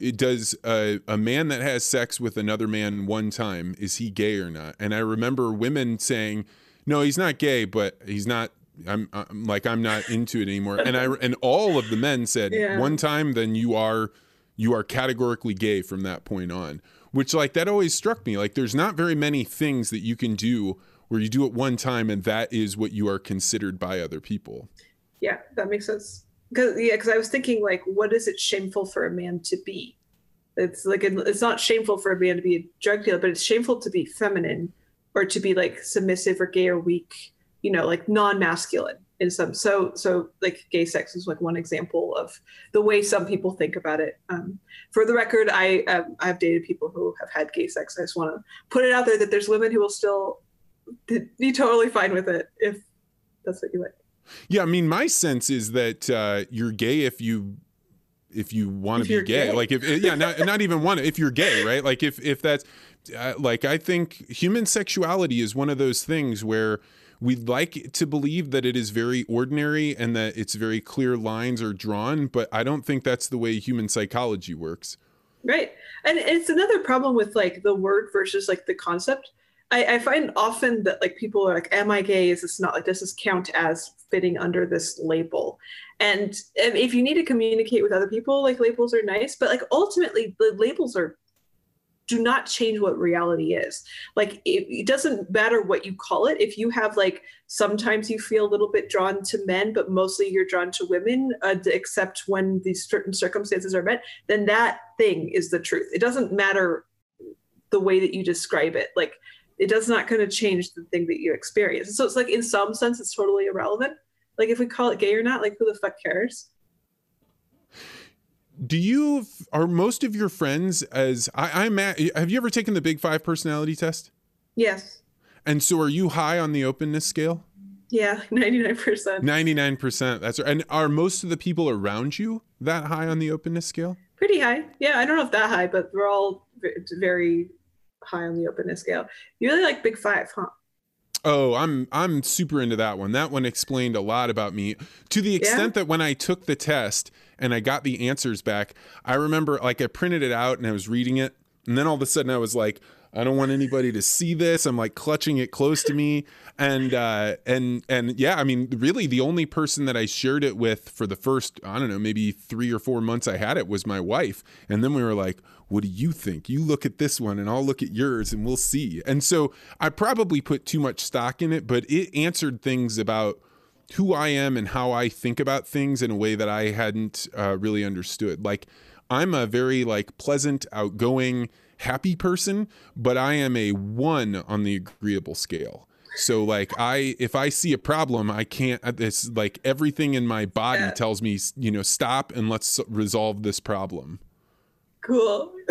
it does a, a man that has sex with another man one time is he gay or not? And I remember women saying, no, he's not gay, but he's not. I'm, I'm like I'm not into it anymore. And I and all of the men said Yeah. one time, then you are you are categorically gay from that point on. Which like that always struck me. Like there's not very many things that you can do where you do it one time and that is what you are considered by other people. Yeah, that makes sense. Because yeah, because I was thinking like, what is it shameful for a man to be? It's like it's not shameful for a man to be a drug dealer, but it's shameful to be feminine or to be like submissive or gay or weak. You know, like non-masculine in some. So so like gay sex is like one example of the way some people think about it. Um, for the record, I um, I've dated people who have had gay sex. I just want to put it out there that there's women who will still be totally fine with it if that's what you like. Yeah, I mean, my sense is that uh, you're gay if you if you want to be gay. gay. Like if yeah, not, not even one if you're gay, right? Like if if that's uh, like I think human sexuality is one of those things where we like to believe that it is very ordinary and that it's very clear lines are drawn, but I don't think that's the way human psychology works. Right. And it's another problem with like the word versus like the concept. I, I find often that like people are like, am I gay? Is this not like does this count as fitting under this label? And, and if you need to communicate with other people, like labels are nice, but like ultimately the labels are do not change what reality is. Like it, it doesn't matter what you call it. If you have like sometimes you feel a little bit drawn to men, but mostly you're drawn to women, uh, except when these certain circumstances are met, then that thing is the truth. It doesn't matter the way that you describe it. Like it does not going to change the thing that you experience. So it's like in some sense it's totally irrelevant. Like if we call it gay or not, like who the fuck cares? Do you are most of your friends as I, I'm at, have you ever taken the Big Five personality test? Yes. And so are you high on the openness scale? Yeah, 99%. 99%. That's right. And are most of the people around you that high on the openness scale? Pretty high. Yeah, I don't know if that high, but we're all very high on the openness scale. You really like Big Five, huh? Oh, I'm I'm super into that one. That one explained a lot about me to the extent yeah. that when I took the test and I got the answers back, I remember like I printed it out and I was reading it, and then all of a sudden I was like, I don't want anybody to see this. I'm like clutching it close to me, and uh, and and yeah, I mean, really, the only person that I shared it with for the first I don't know maybe three or four months I had it was my wife, and then we were like, what do you think? You look at this one, and I'll look at yours, and we'll see. And so I probably put too much stock in it, but it answered things about who I am and how I think about things in a way that I hadn't uh, really understood. Like I'm a very like pleasant, outgoing happy person, but I am a one on the agreeable scale. So like I if I see a problem, I can't this like everything in my body tells me, you know, stop and let's resolve this problem. Cool.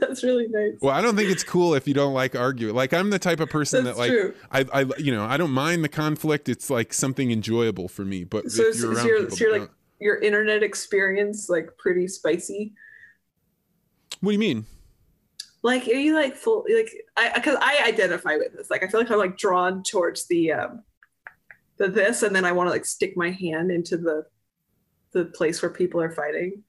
That's really nice. Well, I don't think it's cool if you don't like arguing. Like I'm the type of person That's that like true. I I you know, I don't mind the conflict. It's like something enjoyable for me, but so, if you're so, you're, so you're like your internet experience like pretty spicy. What do you mean? like are you like full like i because i identify with this like i feel like i'm like drawn towards the um the this and then i want to like stick my hand into the the place where people are fighting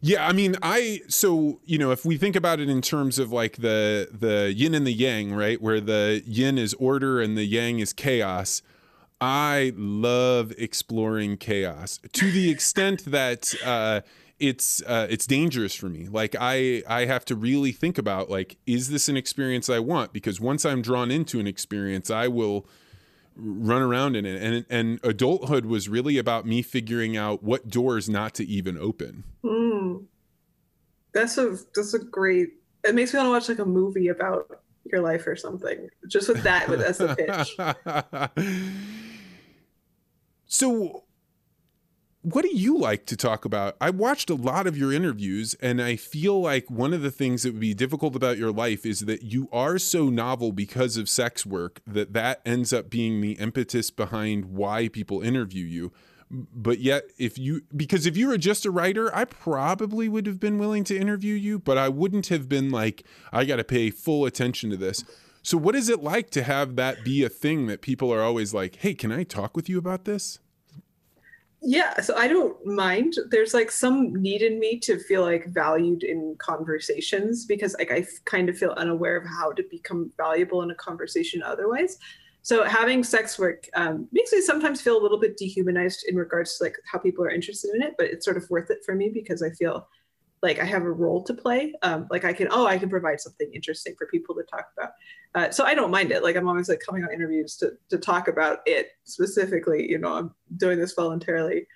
yeah i mean i so you know if we think about it in terms of like the the yin and the yang right where the yin is order and the yang is chaos i love exploring chaos to the extent that uh it's uh, it's dangerous for me. Like I I have to really think about like is this an experience I want? Because once I'm drawn into an experience, I will run around in it. And and adulthood was really about me figuring out what doors not to even open. Mm. That's a that's a great. It makes me want to watch like a movie about your life or something. Just with that with as a pitch. so what do you like to talk about? I watched a lot of your interviews, and I feel like one of the things that would be difficult about your life is that you are so novel because of sex work that that ends up being the impetus behind why people interview you. But yet, if you, because if you were just a writer, I probably would have been willing to interview you, but I wouldn't have been like, I got to pay full attention to this. So, what is it like to have that be a thing that people are always like, hey, can I talk with you about this? Yeah so i don't mind. There's like some need in me to feel like valued in conversations because like i kind of feel unaware of how to become valuable in a conversation otherwise. So having sex work um, makes me sometimes feel a little bit dehumanized in regards to like how people are interested in it but it's sort of worth it for me because i feel like I have a role to play. Um, like I can, oh, I can provide something interesting for people to talk about. Uh, so I don't mind it. Like I'm always like coming on interviews to to talk about it specifically. You know, I'm doing this voluntarily.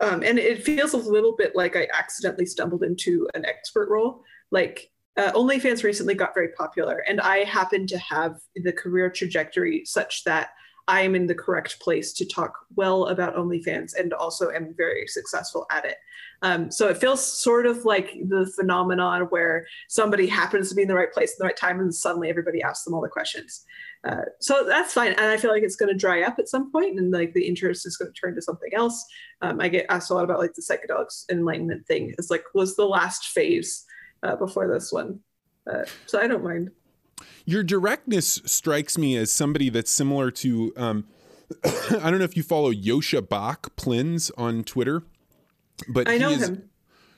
Um, and it feels a little bit like I accidentally stumbled into an expert role. Like uh, OnlyFans recently got very popular, and I happen to have the career trajectory such that I am in the correct place to talk well about OnlyFans and also am very successful at it. Um, so it feels sort of like the phenomenon where somebody happens to be in the right place at the right time and suddenly everybody asks them all the questions. Uh, so that's fine. And I feel like it's going to dry up at some point and like the interest is going to turn to something else. Um, I get asked a lot about like the psychedelics enlightenment thing. It's like, was the last phase uh, before this one. Uh, so I don't mind. Your directness strikes me as somebody that's similar to, um, I don't know if you follow Joscha Bach Plinz on Twitter, but I know is, him.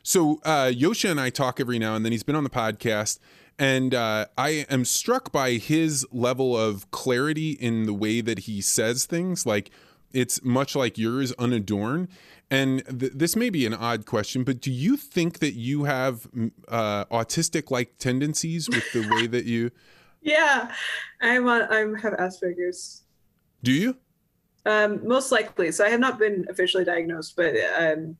So uh, Joscha and I talk every now and then. He's been on the podcast, and uh, I am struck by his level of clarity in the way that he says things. Like it's much like yours, unadorned. And th- this may be an odd question, but do you think that you have uh, autistic-like tendencies with the way that you? yeah, I'm on. I'm have Asperger's. Do you? Um, most likely. So I have not been officially diagnosed, but um,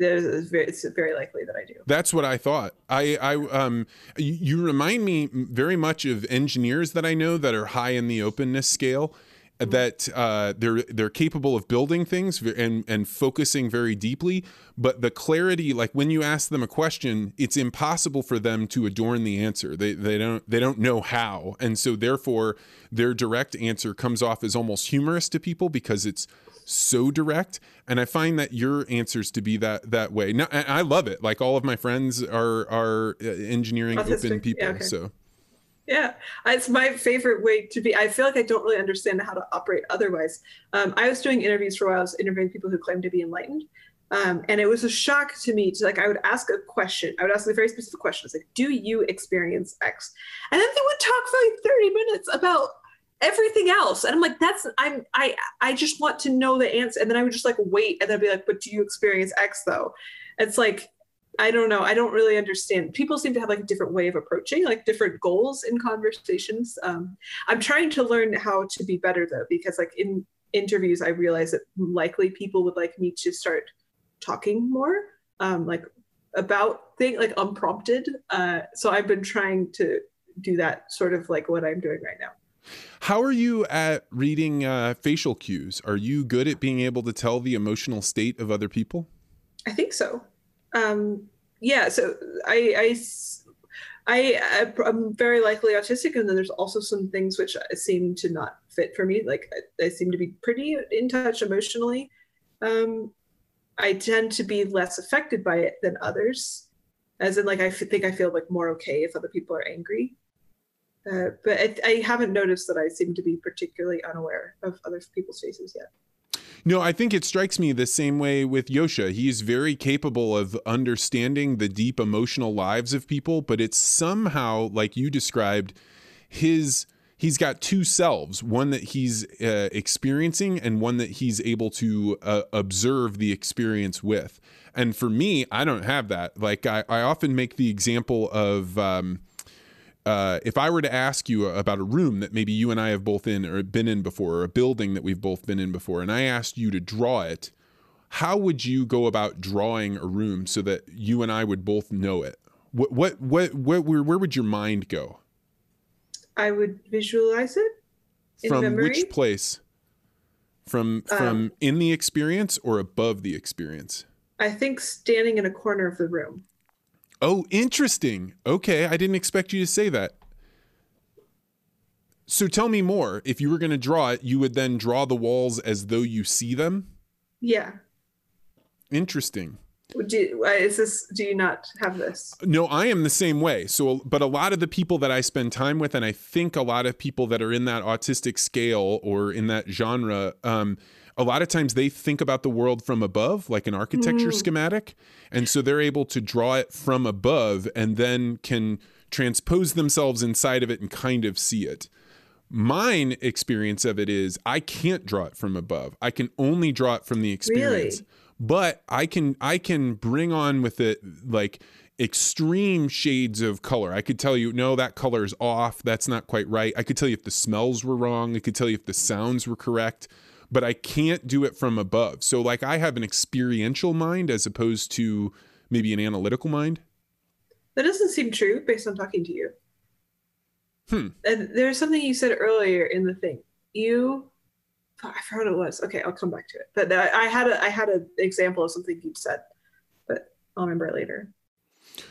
it's very likely that I do. That's what I thought. I, I, um, you remind me very much of engineers that I know that are high in the openness scale, that uh, they're they're capable of building things and and focusing very deeply. But the clarity, like when you ask them a question, it's impossible for them to adorn the answer. They they don't they don't know how, and so therefore their direct answer comes off as almost humorous to people because it's so direct. And I find that your answers to be that that way. Now, I love it. Like all of my friends are are uh, engineering Autistic. open people, yeah, okay. so. Yeah, it's my favorite way to be. I feel like I don't really understand how to operate otherwise. Um, I was doing interviews for a while. I was interviewing people who claimed to be enlightened. Um, and it was a shock to me to like, I would ask a question. I would ask a very specific question. It's like, do you experience X? And then they would talk for like 30 minutes about everything else. And I'm like, that's, I'm, I, I just want to know the answer. And then I would just like wait and then I'd be like, but do you experience X though? It's like, I don't know. I don't really understand. People seem to have like a different way of approaching, like different goals in conversations. Um, I'm trying to learn how to be better though, because like in interviews, I realize that likely people would like me to start talking more, um, like about things like unprompted. Uh, so I've been trying to do that sort of like what I'm doing right now. How are you at reading uh, facial cues? Are you good at being able to tell the emotional state of other people? I think so. Um, yeah, so I, I, I, am very likely autistic, and then there's also some things which seem to not fit for me. Like I, I seem to be pretty in touch emotionally. Um, I tend to be less affected by it than others, as in like I think I feel like more okay if other people are angry. Uh, but I, I haven't noticed that I seem to be particularly unaware of other people's faces yet. No, I think it strikes me the same way with Joscha. He's very capable of understanding the deep emotional lives of people, but it's somehow, like you described, his he's got two selves one that he's uh, experiencing and one that he's able to uh, observe the experience with and for me i don't have that like i, I often make the example of um, uh, if I were to ask you about a room that maybe you and I have both in or been in before, or a building that we've both been in before, and I asked you to draw it, how would you go about drawing a room so that you and I would both know it? What, what, what, what where, where would your mind go? I would visualize it. from memory. which place? From from um, in the experience or above the experience? I think standing in a corner of the room. Oh, interesting. Okay, I didn't expect you to say that. So tell me more. If you were going to draw it, you would then draw the walls as though you see them? Yeah. Interesting. Do, uh, is this do you not have this no i am the same way so but a lot of the people that i spend time with and i think a lot of people that are in that autistic scale or in that genre um, a lot of times they think about the world from above, like an architecture mm. schematic. And so they're able to draw it from above and then can transpose themselves inside of it and kind of see it. Mine experience of it is I can't draw it from above. I can only draw it from the experience. Really? But I can I can bring on with it like extreme shades of color. I could tell you, no, that color is off. That's not quite right. I could tell you if the smells were wrong. I could tell you if the sounds were correct but I can't do it from above. So like I have an experiential mind as opposed to maybe an analytical mind. That doesn't seem true based on talking to you. Hmm. And there's something you said earlier in the thing. You, I forgot what it was. Okay, I'll come back to it. But I had a I had an example of something you said, but I'll remember it later.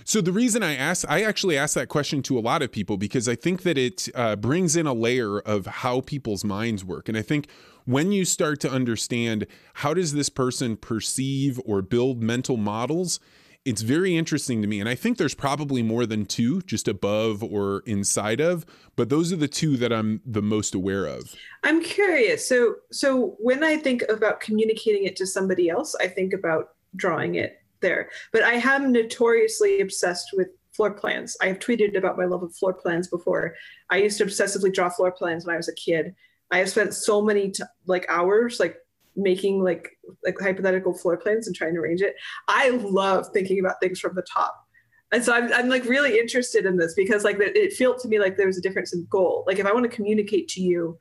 So the reason I ask, I actually ask that question to a lot of people because I think that it uh, brings in a layer of how people's minds work, and I think when you start to understand how does this person perceive or build mental models it's very interesting to me. And i think there's probably more than two just above or inside of but those are the two that i'm the most aware of. I'm curious. So so when i think about communicating it to somebody else i think about drawing it there. But i am notoriously obsessed with floor plans. I have tweeted about my love of floor plans before. I used to obsessively draw floor plans when i was a kid I have spent so many t- like hours like making like like hypothetical floor plans and trying to arrange it. I love thinking about things from the top. And so I'm, I'm like really interested in this because like it felt to me like there was a difference in goal. Like if I want to communicate to you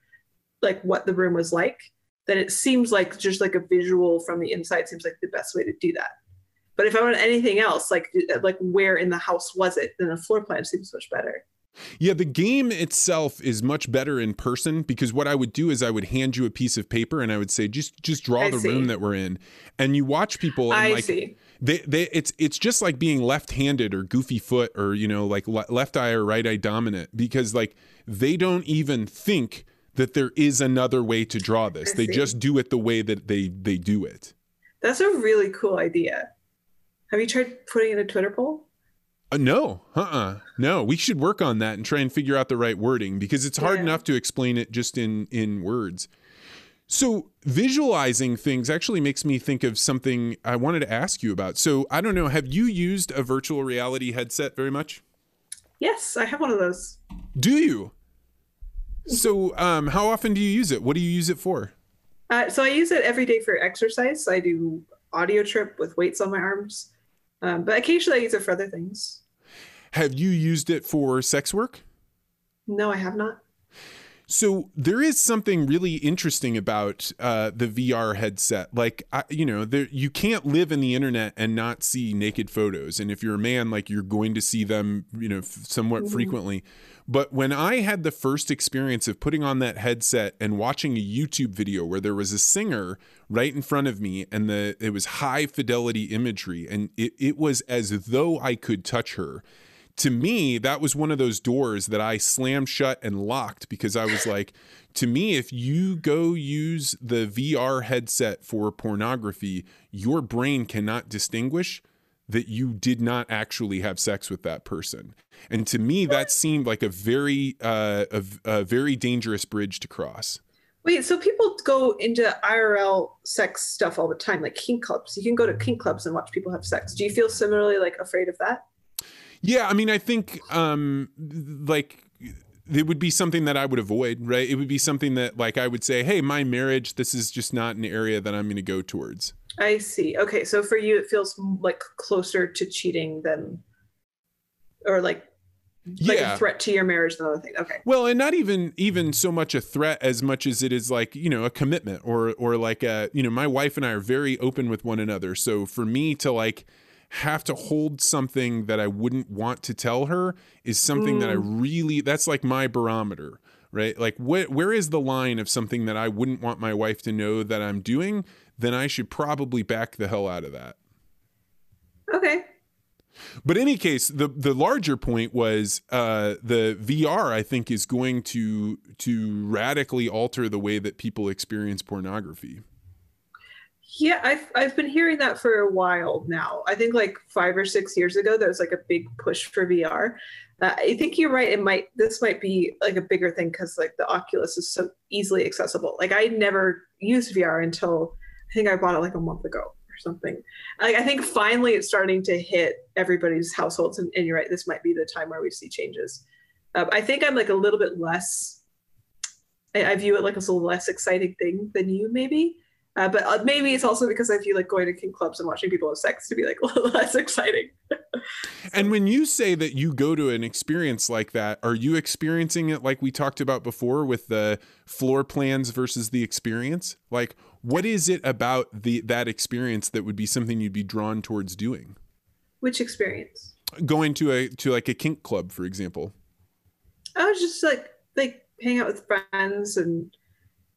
like what the room was like, then it seems like just like a visual from the inside seems like the best way to do that. But if I want anything else, like like where in the house was it, then a floor plan seems much better. Yeah, the game itself is much better in person because what I would do is I would hand you a piece of paper and I would say just just draw I the see. room that we're in, and you watch people. And I like, see. They, they, it's it's just like being left-handed or goofy foot or you know like le- left eye or right eye dominant because like they don't even think that there is another way to draw this. I They see. just do it the way that they they do it. That's a really cool idea. Have you tried putting in a Twitter poll? Uh, no, uh-uh. No, we should work on that and try and figure out the right wording because it's hard Yeah. enough to explain it just in in words. So, visualizing things actually makes me think of something I wanted to ask you about. So, I don't know, have you used a virtual reality headset very much? Yes, I have one of those. Do you? So, um, how often do you use it? What do you use it for? Uh, so I use it every day for exercise. I do audio trip with weights on my arms, um, but occasionally I use it for other things. Have you used it for sex work? No, I have not. So there is something really interesting about uh, the VR headset. Like, I, you know, there, you can't live in the internet and not see naked photos. And if you're a man, like you're going to see them, you know, f- somewhat Mhm. frequently. But when I had the first experience of putting on that headset and watching a YouTube video where there was a singer right in front of me and the it was high fidelity imagery and it, it was as though I could touch her to me, that was one of those doors that I slammed shut and locked because I was like, to me, if you go use the VR headset for pornography, your brain cannot distinguish that you did not actually have sex with that person. And to me, that seemed like a very, uh, a, a very dangerous bridge to cross. Wait, so people go into IRL sex stuff all the time, like kink clubs. You can go to kink clubs and watch people have sex. Do you feel similarly like afraid of that? Yeah, I mean, I think um like it would be something that I would avoid, right? It would be something that like I would say, "Hey, my marriage, this is just not an area that I'm going to go towards." I see. Okay, so for you, it feels like closer to cheating than, or like, like Yeah. a threat to your marriage than other thing. Okay. Well, and not even even so much a threat as much as it is like, you know, a commitment or or like a, you know, my wife and I are very open with one another. So for me to like have to hold something that I wouldn't want to tell her is something that I really that's like my barometer, right? Like wh- where is the line of something that I wouldn't want my wife to know that I'm doing? Then I should probably back the hell out of that. Okay. But in any case, the the larger point was uh, the VR. I think is going to to radically alter the way that people experience pornography. Yeah, I've I've been hearing that for a while now. I think like five or six years ago, there was like a big push for VR. Uh, I think you're right. It might this might be like a bigger thing because like the Oculus is so easily accessible. Like I never used VR until I think I bought it like a month ago or something. Like I think finally it's starting to hit everybody's households, and, and you're right. This might be the time where we see changes. Uh, I think I'm like a little bit less. I, I view it like a less exciting thing than you maybe. Uh, but uh, maybe it's also because I feel like going to kink clubs and watching people have sex to be like less exciting. And when you say that you go to an experience like that, are you experiencing it like we talked about before with the floor plans versus the experience? Like, what is it about the that experience that would be something you'd be drawn towards doing? Which experience? Going to a to like a kink club, for example. I was just like like hang out with friends and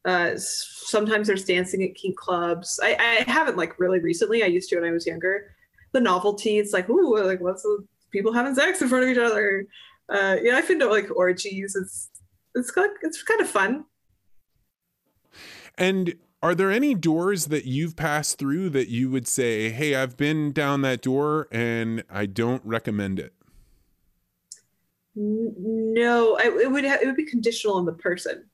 uh, sometimes there's dancing at kink clubs. I, I haven't like really recently. I used to when I was younger. The novelty, it's like ooh, like what's the people having sex in front of each other? Uh, yeah, I've been to like orgies. It's it's got, it's kind of fun. And are there any doors that you've passed through that you would say, "Hey, I've been down that door and I don't recommend it"? No, I, it would ha- it would be conditional on the person.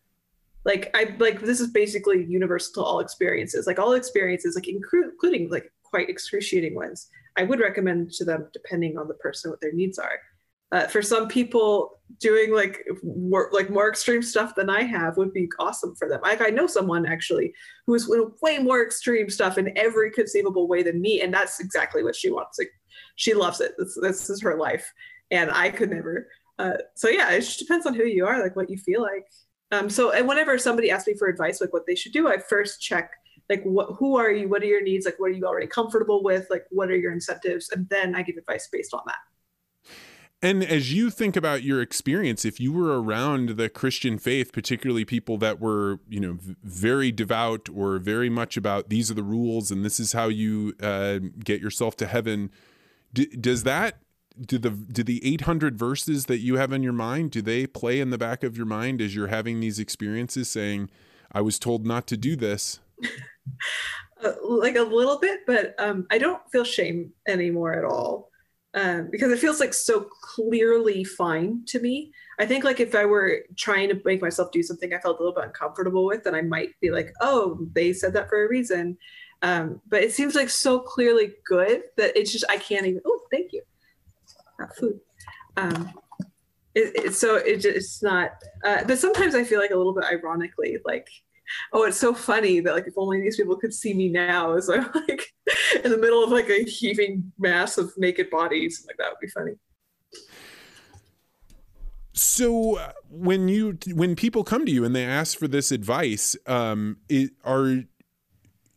Like I like this is basically universal to all experiences. Like all experiences, like inclu- including like quite excruciating ones, I would recommend to them depending on the person what their needs are. Uh, for some people, doing like more like more extreme stuff than I have would be awesome for them. Like I know someone actually who is way more extreme stuff in every conceivable way than me, and that's exactly what she wants. Like she loves it. This, this is her life, and I could never. Uh, so yeah, it just depends on who you are, like what you feel like. Um, so and whenever somebody asks me for advice, like what they should do, I first check like what who are you, what are your needs, like what are you already comfortable with, like what are your incentives, and then I give advice based on that. And as you think about your experience, if you were around the Christian faith, particularly people that were, you know, very devout or very much about these are the rules and this is how you uh, get yourself to heaven, d- does that do the do the 800 verses that you have in your mind do they play in the back of your mind as you're having these experiences saying i was told not to do this uh, like a little bit but um, i don't feel shame anymore at all um, because it feels like so clearly fine to me. I think like if i were trying to make myself do something i felt a little bit uncomfortable with then i might be like oh they said that for a reason. Um, but it seems like so clearly good that it's just i can't even oh thank not food. Um, it, it, so it, it's not. Uh, but sometimes I feel like a little bit ironically, like, oh, it's so funny that like if only these people could see me now, as I'm like in the middle of like a heaving mass of naked bodies, like that would be funny. So when you when people come to you and they ask for this advice, um, it, are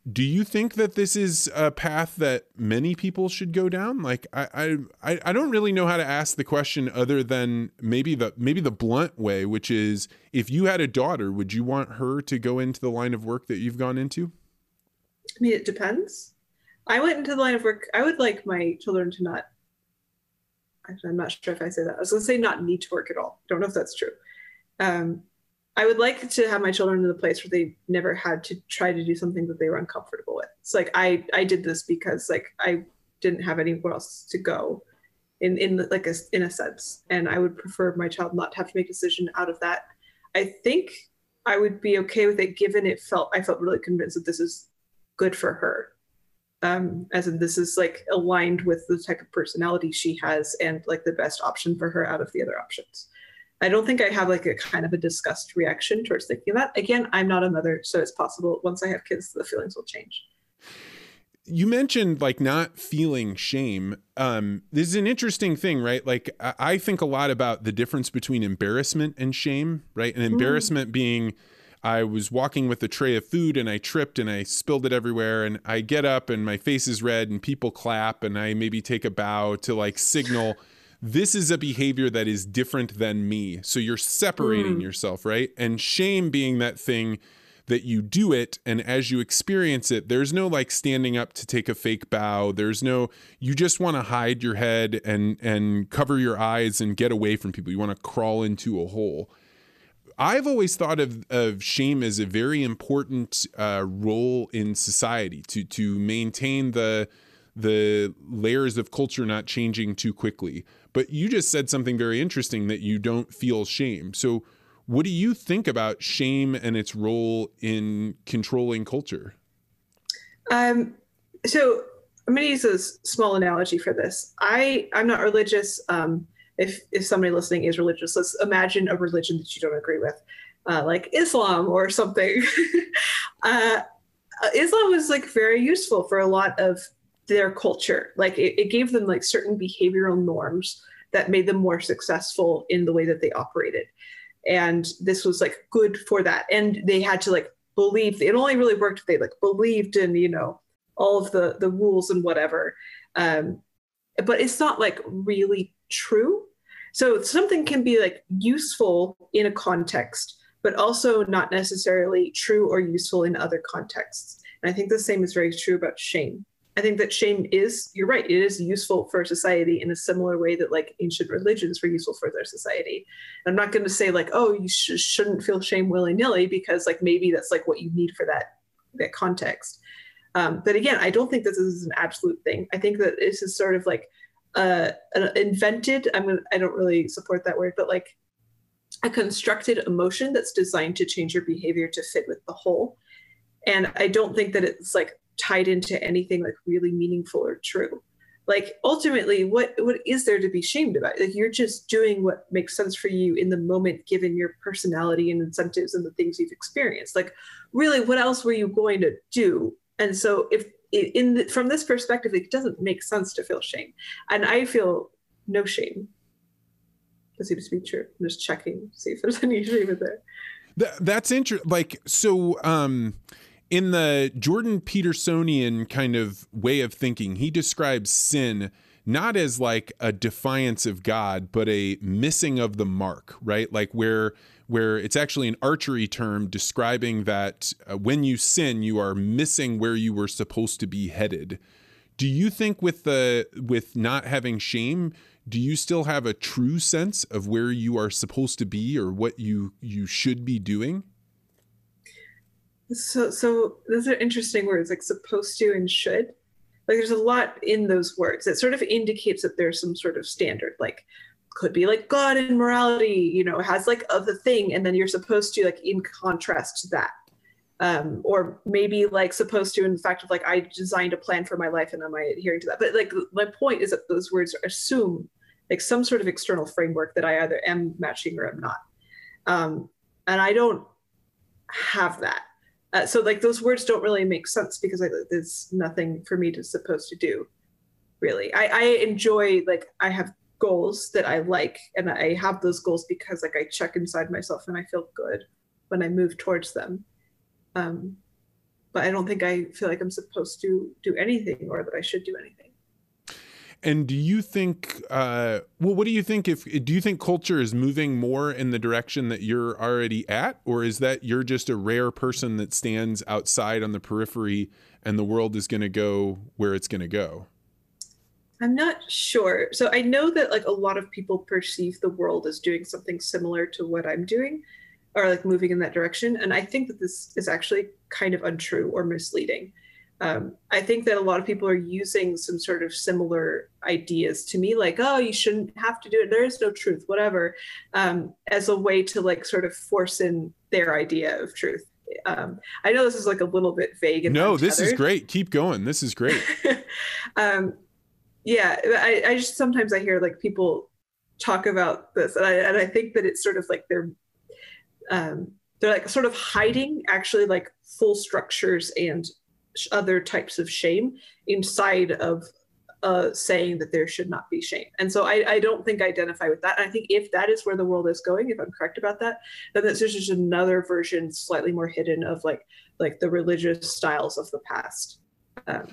do you think that this is a path that many people should go down? Like I, I i don't really know how to ask the question other than maybe the maybe the blunt way which is if you had a daughter would you want her to go into the line of work that you've gone into? I mean it depends. I went into the line of work i would like my children to not i'm not sure if i say that. I was going to say not need to work at all. Don't know if that's true. Um, I would like to have my children in the place where they never had to try to do something that they were uncomfortable with. It's like I I did this because like I didn't have anywhere else to go, in in like a in a sense, and I would prefer my child not to have to make a decision out of that. I think I would be okay with it given it felt I felt really convinced that this is good for her. Um, as in this is like aligned with the type of personality she has and like the best option for her out of the other options. I don't think I have like a kind of a disgust reaction towards thinking that. Again, I'm not a mother, so it's possible once I have kids, the feelings will change. You mentioned like not feeling shame. Um, this is an interesting thing, right? Like I think a lot about the difference between embarrassment and shame, right? And embarrassment mm. being I was walking with a tray of food and I tripped and I spilled it everywhere and I get up and my face is red and people clap and I maybe take a bow to like signal this is a behavior that is different than me. So you're separating mm. yourself, right? And shame being that thing that you do it and as you experience it there's no like standing up to take a fake bow there's no you just want to hide your head and and cover your eyes and get away from people you want to crawl into a hole I've always thought of, of shame as a very important uh, role in society to to maintain the the layers of culture not changing too quickly. But you just said something very interesting that you don't feel shame. So, what do you think about shame and its role in controlling culture? Um, so, I'm going to use a small analogy for this. I I'm not religious. Um, if if somebody listening is religious, let's imagine a religion that you don't agree with, uh, like Islam or something. uh, Islam was like very useful for a lot of their culture. Like it, it gave them like certain behavioral norms that made them more successful in the way that they operated. And this was like good for that. And they had to like believe it only really worked if they like believed in, you know, all of the the rules and whatever. Um, but it's not like really true. So something can be like useful in a context, but also not necessarily true or useful in other contexts. And I think the same is very true about shame. I think that shame is, you're right, it is useful for society in a similar way that like ancient religions were useful for their society. And I'm not going to say like, oh, you sh- shouldn't feel shame willy nilly because like maybe that's like what you need for that that context. Um, but again, I don't think this is an absolute thing. I think that this is sort of like uh, an invented. I'm gonna, I don't really support that word, but like a constructed emotion that's designed to change your behavior to fit with the whole. And I don't think that it's like tied into anything like really meaningful or true. Like ultimately what what is there to be shamed about? Like you're just doing what makes sense for you in the moment given your personality and incentives and the things you've experienced. Like really what else were you going to do? And so if in the, from this perspective it doesn't make sense to feel shame. And i feel no shame. That seems to be true. I'm just checking see if there's any shame in there. That, that's interesting like so um in the Jordan Petersonian kind of way of thinking, he describes sin not as like a defiance of God, but a missing of the mark, right? Like where where it's actually an archery term describing that uh, when you sin, you are missing where you were supposed to be headed. Do you think with the with not having shame, do you still have a true sense of where you are supposed to be or what you you should be doing? So so those are interesting words like supposed to and should. Like there's a lot in those words that sort of indicates that there's some sort of standard like could be like God and morality, you know, has like of the thing, and then you're supposed to like in contrast to that. Um, or maybe like supposed to in the fact of like I designed a plan for my life and am I adhering to that? But like my point is that those words assume like some sort of external framework that I either am matching or am not. Um, and I don't have that. Uh, so like those words don't really make sense because like, there's nothing for me to supposed to do really I, I enjoy like i have goals that I like and I have those goals because like I check inside myself and I feel good when I move towards them. Um, but I don't think I feel like I'm supposed to do anything or that I should do anything. And do you think, uh, well, what do you think if, do you think culture is moving more in the direction that you're already at? Or is that you're just a rare person that stands outside on the periphery and the world is going to go where it's going to go? I'm not sure. So I know that like a lot of people perceive the world as doing something similar to what I'm doing or like moving in that direction. And I think that this is actually kind of untrue or misleading. Um, I think that a lot of people are using some sort of similar ideas to me, like, oh, you shouldn't have to do it. There is no truth, whatever, um, as a way to like sort of force in their idea of truth. Um, I know this is like a little bit vague. No, this is great. Keep going. This is great. um, yeah I, I just sometimes i hear like people talk about this and I, and I think that it's sort of like they're um, they're like sort of hiding actually like full structures and other types of shame inside of uh, saying that there should not be shame. And so I, I don't think I identify with that. And I think if that is where the world is going, if I'm correct about that, then there's just another version, slightly more hidden, of like like the religious styles of the past. Um,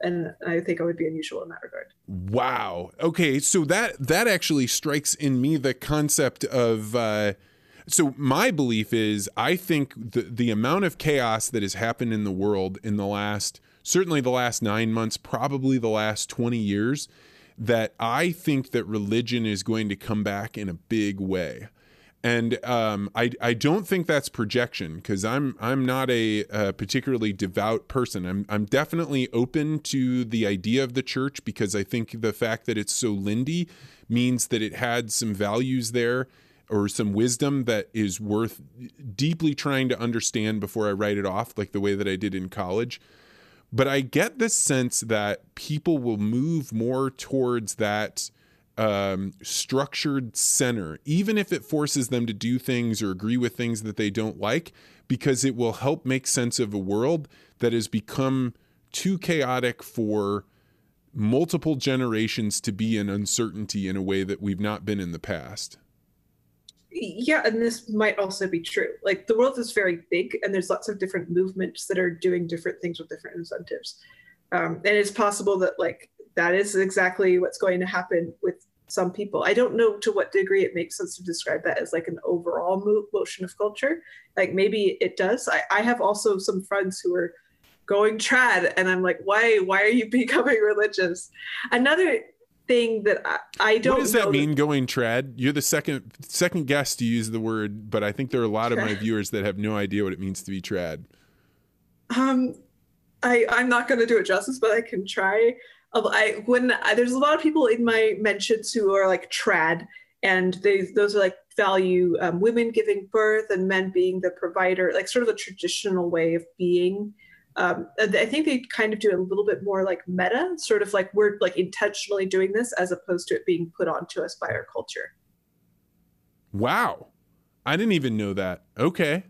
and I think I would be unusual in that regard. Wow. Okay, so that that actually strikes in me the concept of. Uh, so my belief is, I think the the amount of chaos that has happened in the world in the last, certainly the last nine months, probably the last twenty years, that I think that religion is going to come back in a big way and um, I I don't think that's projection because I'm I'm not a, a, particularly devout person. I'm I'm definitely open to the idea of the church because I think the fact that it's so Lindy means that it had some values there or some wisdom that is worth deeply trying to understand before I write it off, like the way that I did in college. But I get this sense that people will move more towards that um, structured center, even if it forces them to do things or agree with things that they don't like, because it will help make sense of a world that has become too chaotic for multiple generations to be in uncertainty in a way that we've not been in the past. Yeah, and this might also be true. Like the world is very big, and there's lots of different movements that are doing different things with different incentives. Um, and it's possible that like that is exactly what's going to happen with some people. I don't know to what degree it makes sense to describe that as like an overall motion of culture. Like maybe it does. I, I have also some friends who are going trad, and I'm like, why? Why are you becoming religious? Another thing that I, I don't. What does that mean? That, going trad? You're the second second guest to use the word, but I think there are a lot of my viewers that have no idea what it means to be trad. Um, I I'm not going to do it justice, but I can try. I when I, there's a lot of people in my mentions who are like trad, and they those are like value um, women giving birth and men being the provider, like sort of a traditional way of being. Um, I think they kind of do a little bit more like meta, sort of like we're like intentionally doing this as opposed to it being put onto us by our culture. Wow, I didn't even know that. Okay.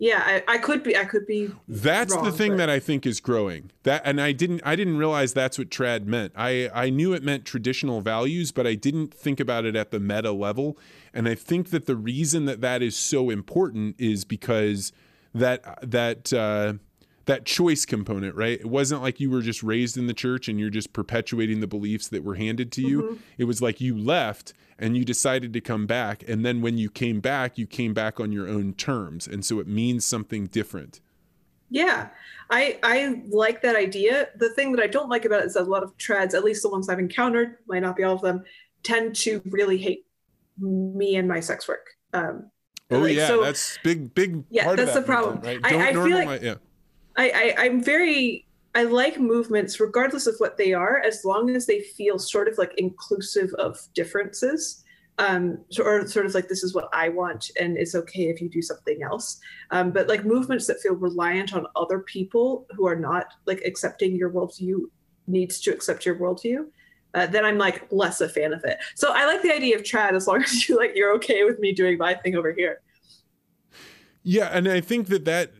Yeah I, I, could be i could be that's wrong, the thing but... that i think is growing. That and i didn't i didn't realize that's what trad meant. I i knew it meant traditional values but i didn't think about it at the meta level. And i think that the reason that that is so important is because that that uh that choice component, right? It wasn't like you were just raised in the church and you're just perpetuating the beliefs that were handed to you. Mm-hmm. It was like you left and you decided to come back. And then when you came back, you came back on your own terms. And so it means something different. Yeah. I I like that idea. The thing that I don't like about it is that a lot of trads, at least the ones I've encountered, might not be all of them, tend to really hate me and my sex work. Um, oh like, yeah, so, that's big big. Yeah, that's that the problem. Right? I, I feel like yeah. I, I I'm very I like movements regardless of what they are, as long as they feel sort of like inclusive of differences um, or sort of like this is what I want, and it's okay if you do something else. Um, but like movements that feel reliant on other people who are not like accepting your worldview needs to accept your worldview. Uh, then I'm like less a fan of it. So I like the idea of trad as long as you like you're okay with me doing my thing over here. Yeah, and I think that that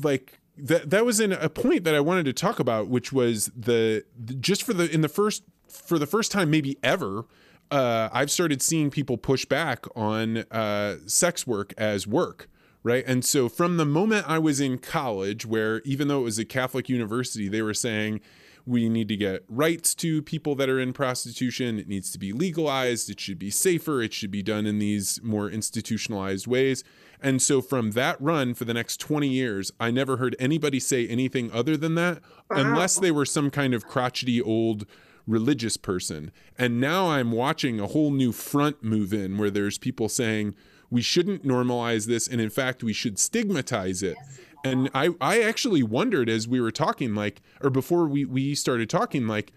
like that that was in a point that I wanted to talk about, which was the, just for the in the first for the first time maybe ever uh, I've started seeing people push back on uh, sex work as work, right? And so from the moment I was in college, where even though it was a Catholic university, they were saying we need to get rights to people that are in prostitution. It needs to be legalized. It should be safer. It should be done in these more institutionalized ways. And so from that run for the next 20 years, I never heard anybody say anything other than that, wow. unless they were some kind of crotchety old religious person. And now I'm watching a whole new front move in where there's people saying we shouldn't normalize this and in fact we should stigmatize it. And I I actually wondered as we were talking like or before we we started talking like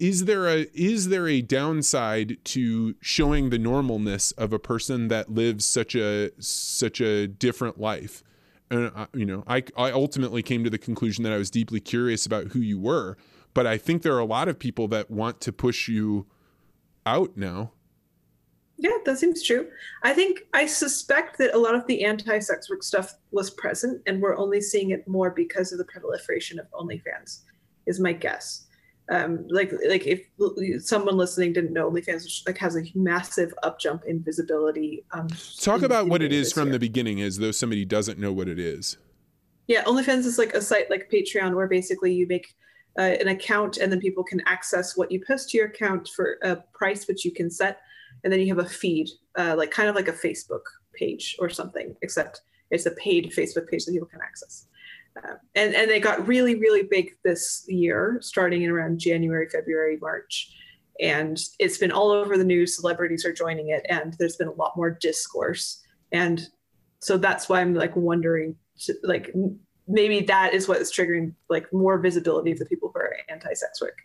is there a is there a downside to showing the normalness of a person that lives such a such a different life and I, you know I I ultimately came to the conclusion that I was deeply curious about who you were but I think there are a lot of people that want to push you out now. Yeah, that seems true. I think I suspect that a lot of the anti-sex work stuff was present, and we're only seeing it more because of the proliferation of OnlyFans. Is my guess. Um, like, like if someone listening didn't know, OnlyFans like has a massive up jump in visibility. Um, Talk in, about in what it is from year. the beginning, as though somebody doesn't know what it is. Yeah, OnlyFans is like a site like Patreon, where basically you make uh, an account and then people can access what you post to your account for a price which you can set and then you have a feed uh, like kind of like a facebook page or something except it's a paid facebook page that people can access and and they got really really big this year starting in around january february march and it's been all over the news celebrities are joining it and there's been a lot more discourse and so that's why i'm like wondering like maybe that is what is triggering like more visibility of the people who are anti-sex work.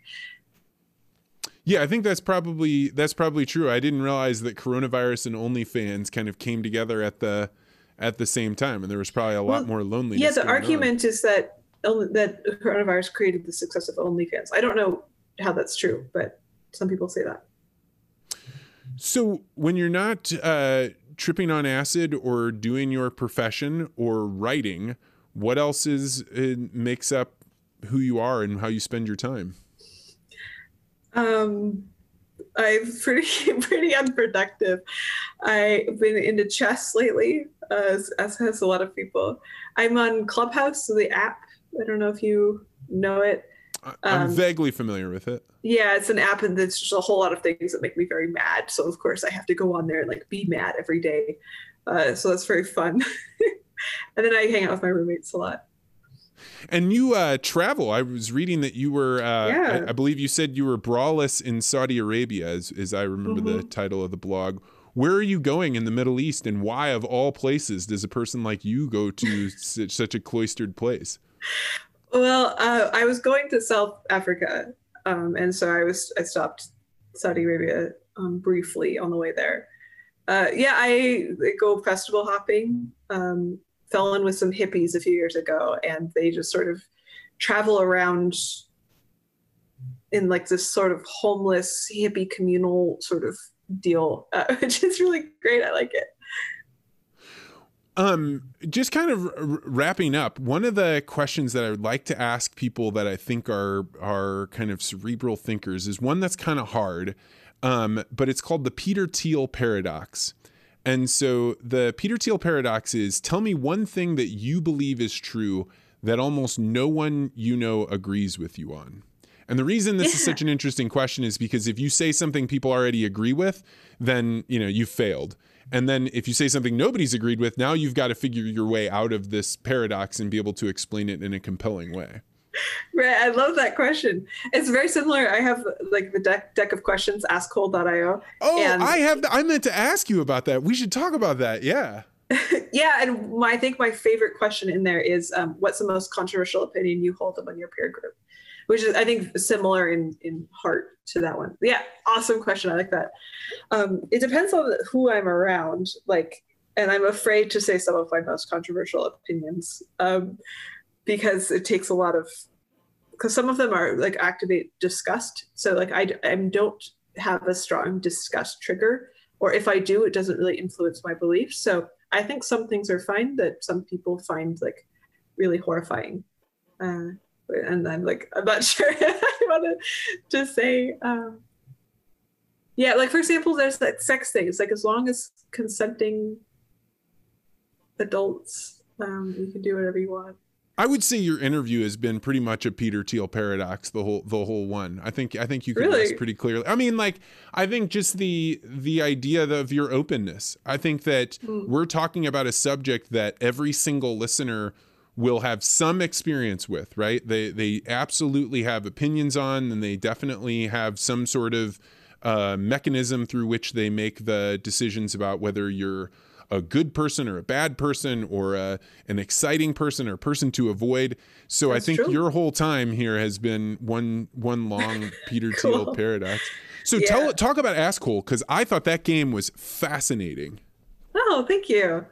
Yeah, I think that's probably that's probably true. I didn't realize that coronavirus and OnlyFans kind of came together at the at the same time, and there was probably a lot well, more loneliness. Yeah, the argument on. is that that coronavirus created the success of OnlyFans. I don't know how that's true, but some people say that. So when you're not uh, tripping on acid or doing your profession or writing, what else is it makes up who you are and how you spend your time? Um, I'm pretty pretty unproductive. I've been into chess lately, as, as has a lot of people. I'm on Clubhouse, the app. I don't know if you know it. I'm um, vaguely familiar with it. Yeah, it's an app, and there's just a whole lot of things that make me very mad. So of course, I have to go on there and like be mad every day. Uh, so that's very fun. and then I hang out with my roommates a lot. And you uh, travel. I was reading that you were, uh, yeah. I, I, believe you said you were braless in Saudi Arabia, as, as I remember mm-hmm. the title of the blog. Where are you going in the Middle East, and why, of all places, does a person like you go to such, such a cloistered place? Well, uh, I was going to South Africa, um, and so I was I stopped Saudi Arabia um, briefly on the way there. Uh, yeah, I, I go festival hopping. Um, fell in with some hippies a few years ago, and they just sort of travel around in like this sort of homeless hippie communal sort of deal, uh, which is really great. I like it. Um, just kind of r- wrapping up, one of the questions that I would like to ask people that I think are are kind of cerebral thinkers is one that's kind of hard, um, but it's called the Peter Thiel paradox. And so the Peter Thiel paradox is tell me one thing that you believe is true that almost no one you know agrees with you on? And the reason this yeah. is such an interesting question is because if you say something people already agree with, then, you know, you've failed. And then if you say something nobody's agreed with, now you've got to figure your way out of this paradox and be able to explain it in a compelling way. Right. I love that question. It's very similar. I have like the deck deck of questions, askhole.io. Oh, and I have the, I meant to ask you about that. We should talk about that. Yeah. yeah, and my, I think my favorite question in there is um, what's the most controversial opinion you hold among your peer group? Which is I think similar in in heart to that one. Yeah, awesome question. I like that. Um, it depends on who I'm around. Like and I'm afraid to say some of my most controversial opinions. Um, because it takes a lot of because some of them are like activate disgust. So like I, I don't have a strong disgust trigger or if i do it doesn't really influence my beliefs. So i think some things are fine that some people find like really horrifying. Uh, and i'm like i'm not sure i want to just say um, yeah like for example there's that sex thing it's like as long as consenting adults um, you can do whatever you want I would say your interview has been pretty much a Peter Thiel paradox the whole the whole one. I think I think you can really? pretty clearly. I mean, like I think just the the idea of your openness. I think that mm. we're talking about a subject that every single listener will have some experience with, right? They they absolutely have opinions on, and they definitely have some sort of uh, mechanism through which they make the decisions about whether you're a good person or a bad person or a, an exciting person or a person to avoid. So That's I think true. your whole time here has been one one long Peter cool. Thiel paradox. So yeah. tell talk about Askhole because I thought that game was fascinating. Oh, thank you.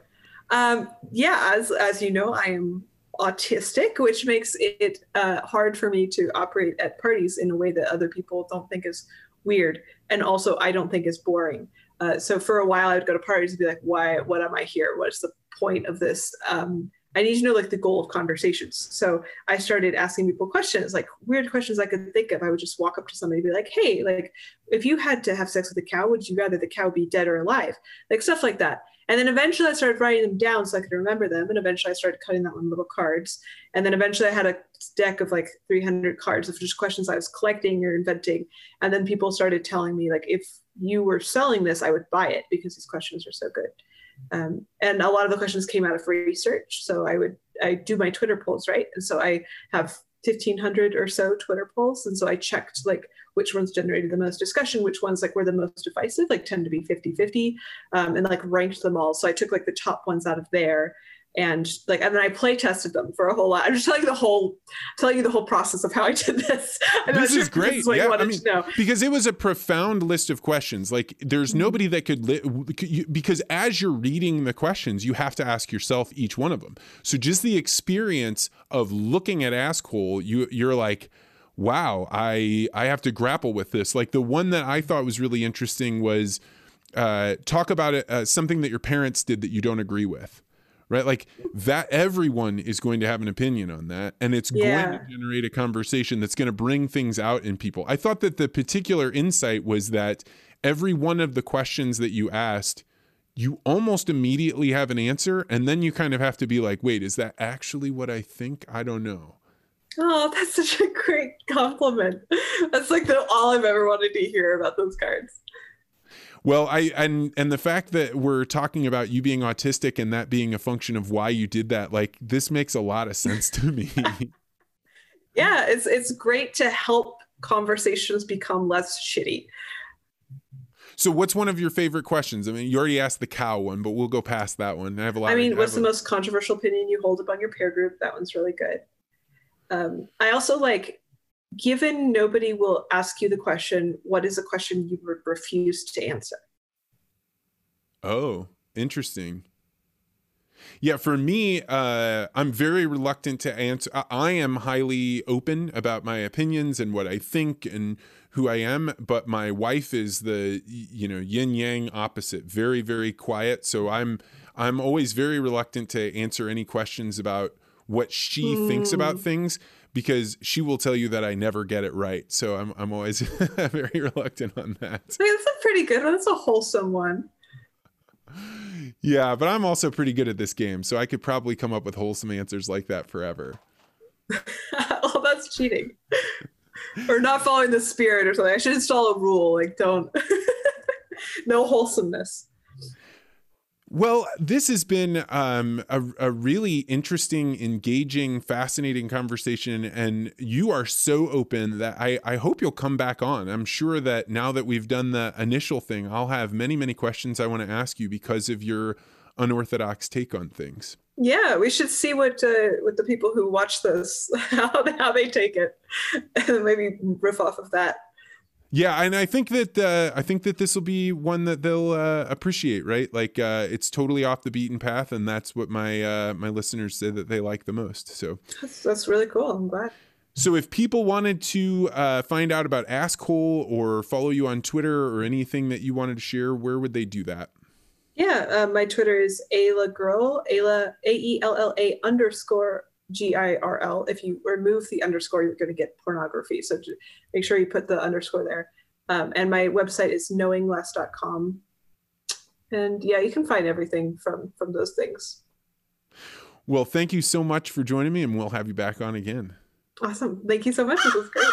Um, yeah, as as you know, I am autistic, which makes it uh, hard for me to operate at parties in a way that other people don't think is weird, and also I don't think is boring. Uh, so for a while, I would go to parties and be like, "Why? What am I here? What's the point of this?" Um, I need to know like the goal of conversations. So I started asking people questions, like weird questions I could think of. I would just walk up to somebody and be like, "Hey, like if you had to have sex with a cow, would you rather the cow be dead or alive?" Like stuff like that. And then eventually I started writing them down so I could remember them. And eventually I started cutting them on little cards. And then eventually I had a deck of like 300 cards of just questions I was collecting or inventing. And then people started telling me like, if you were selling this, I would buy it because these questions are so good. Um, and a lot of the questions came out of research. So I would I do my Twitter polls, right? And so I have 1500 or so Twitter polls. And so I checked like which ones generated the most discussion, which ones like were the most divisive, like tend to be 50 50, um, and like ranked them all. So I took like the top ones out of there and like and then I play tested them for a whole lot. I'm just telling you the whole telling you the whole process of how I did this. I'm this is great. This is yeah, I mean, because it was a profound list of questions. Like there's mm-hmm. nobody that could li- because as you're reading the questions, you have to ask yourself each one of them. So just the experience of looking at Askhole, you you're like wow, I I have to grapple with this. Like the one that I thought was really interesting was uh, talk about it, uh, something that your parents did that you don't agree with right? Like that, everyone is going to have an opinion on that, and it's yeah. going to generate a conversation that's going to bring things out in people. I thought that the particular insight was that every one of the questions that you asked, you almost immediately have an answer, and then you kind of have to be like, wait, is that actually what I think? I don't know. Oh, that's such a great compliment. That's like the, all I've ever wanted to hear about those cards. Well, I and and the fact that we're talking about you being autistic and that being a function of why you did that, like this makes a lot of sense to me. yeah, it's it's great to help conversations become less shitty. So, what's one of your favorite questions? I mean, you already asked the cow one, but we'll go past that one. I have a lot. I mean, what's the most controversial opinion you hold among your peer group? That one's really good. Um, I also like given nobody will ask you the question, what is a question you would refuse to answer? Oh, interesting. Yeah, for me, uh, I'm very reluctant to answer. I am highly open about my opinions and what I think and who I am, but my wife is the you know yin yang opposite. Very very quiet. So I'm I'm always very reluctant to answer any questions about what she mm. thinks about hmm. things because she will tell you that I never get it right. So I'm I'm always very reluctant on that. I mean, that's a pretty good one. That's a wholesome one. Yeah, but I'm also pretty good at this game, so I could probably come up with wholesome answers like that forever. well, that's cheating. or not following the spirit or something. I should install a rule like don't no wholesomeness. Well, this has been um, a, a, really interesting, engaging, fascinating conversation. And you are so open that I, I hope you'll come back on. I'm sure that now that we've done the initial thing, I'll have many, many questions I want to ask you because of your unorthodox take on things. Yeah, we should see what uh, what the people who watch this how how they take it, and maybe riff off of that. Yeah, and I think that uh, I think that this will be one that they'll uh, appreciate, right? Like uh, it's totally off the beaten path, and that's what my uh, my listeners say that they like the most. So that's, that's really cool. I'm glad. So if people wanted to uh, find out about Askhole or follow you on Twitter or anything that you wanted to share, where would they do that? Yeah, uh, my Twitter is Aella Girl, Aella A E L L A underscore G I R L. If you remove the underscore, you're going to get pornography. So make sure you put the underscore there. Um, and my website is knowingless.com. And yeah, you can find everything from from those things. Well, thank you so much for joining me, and we'll have you back on again. Awesome. Thank you so much. This was great.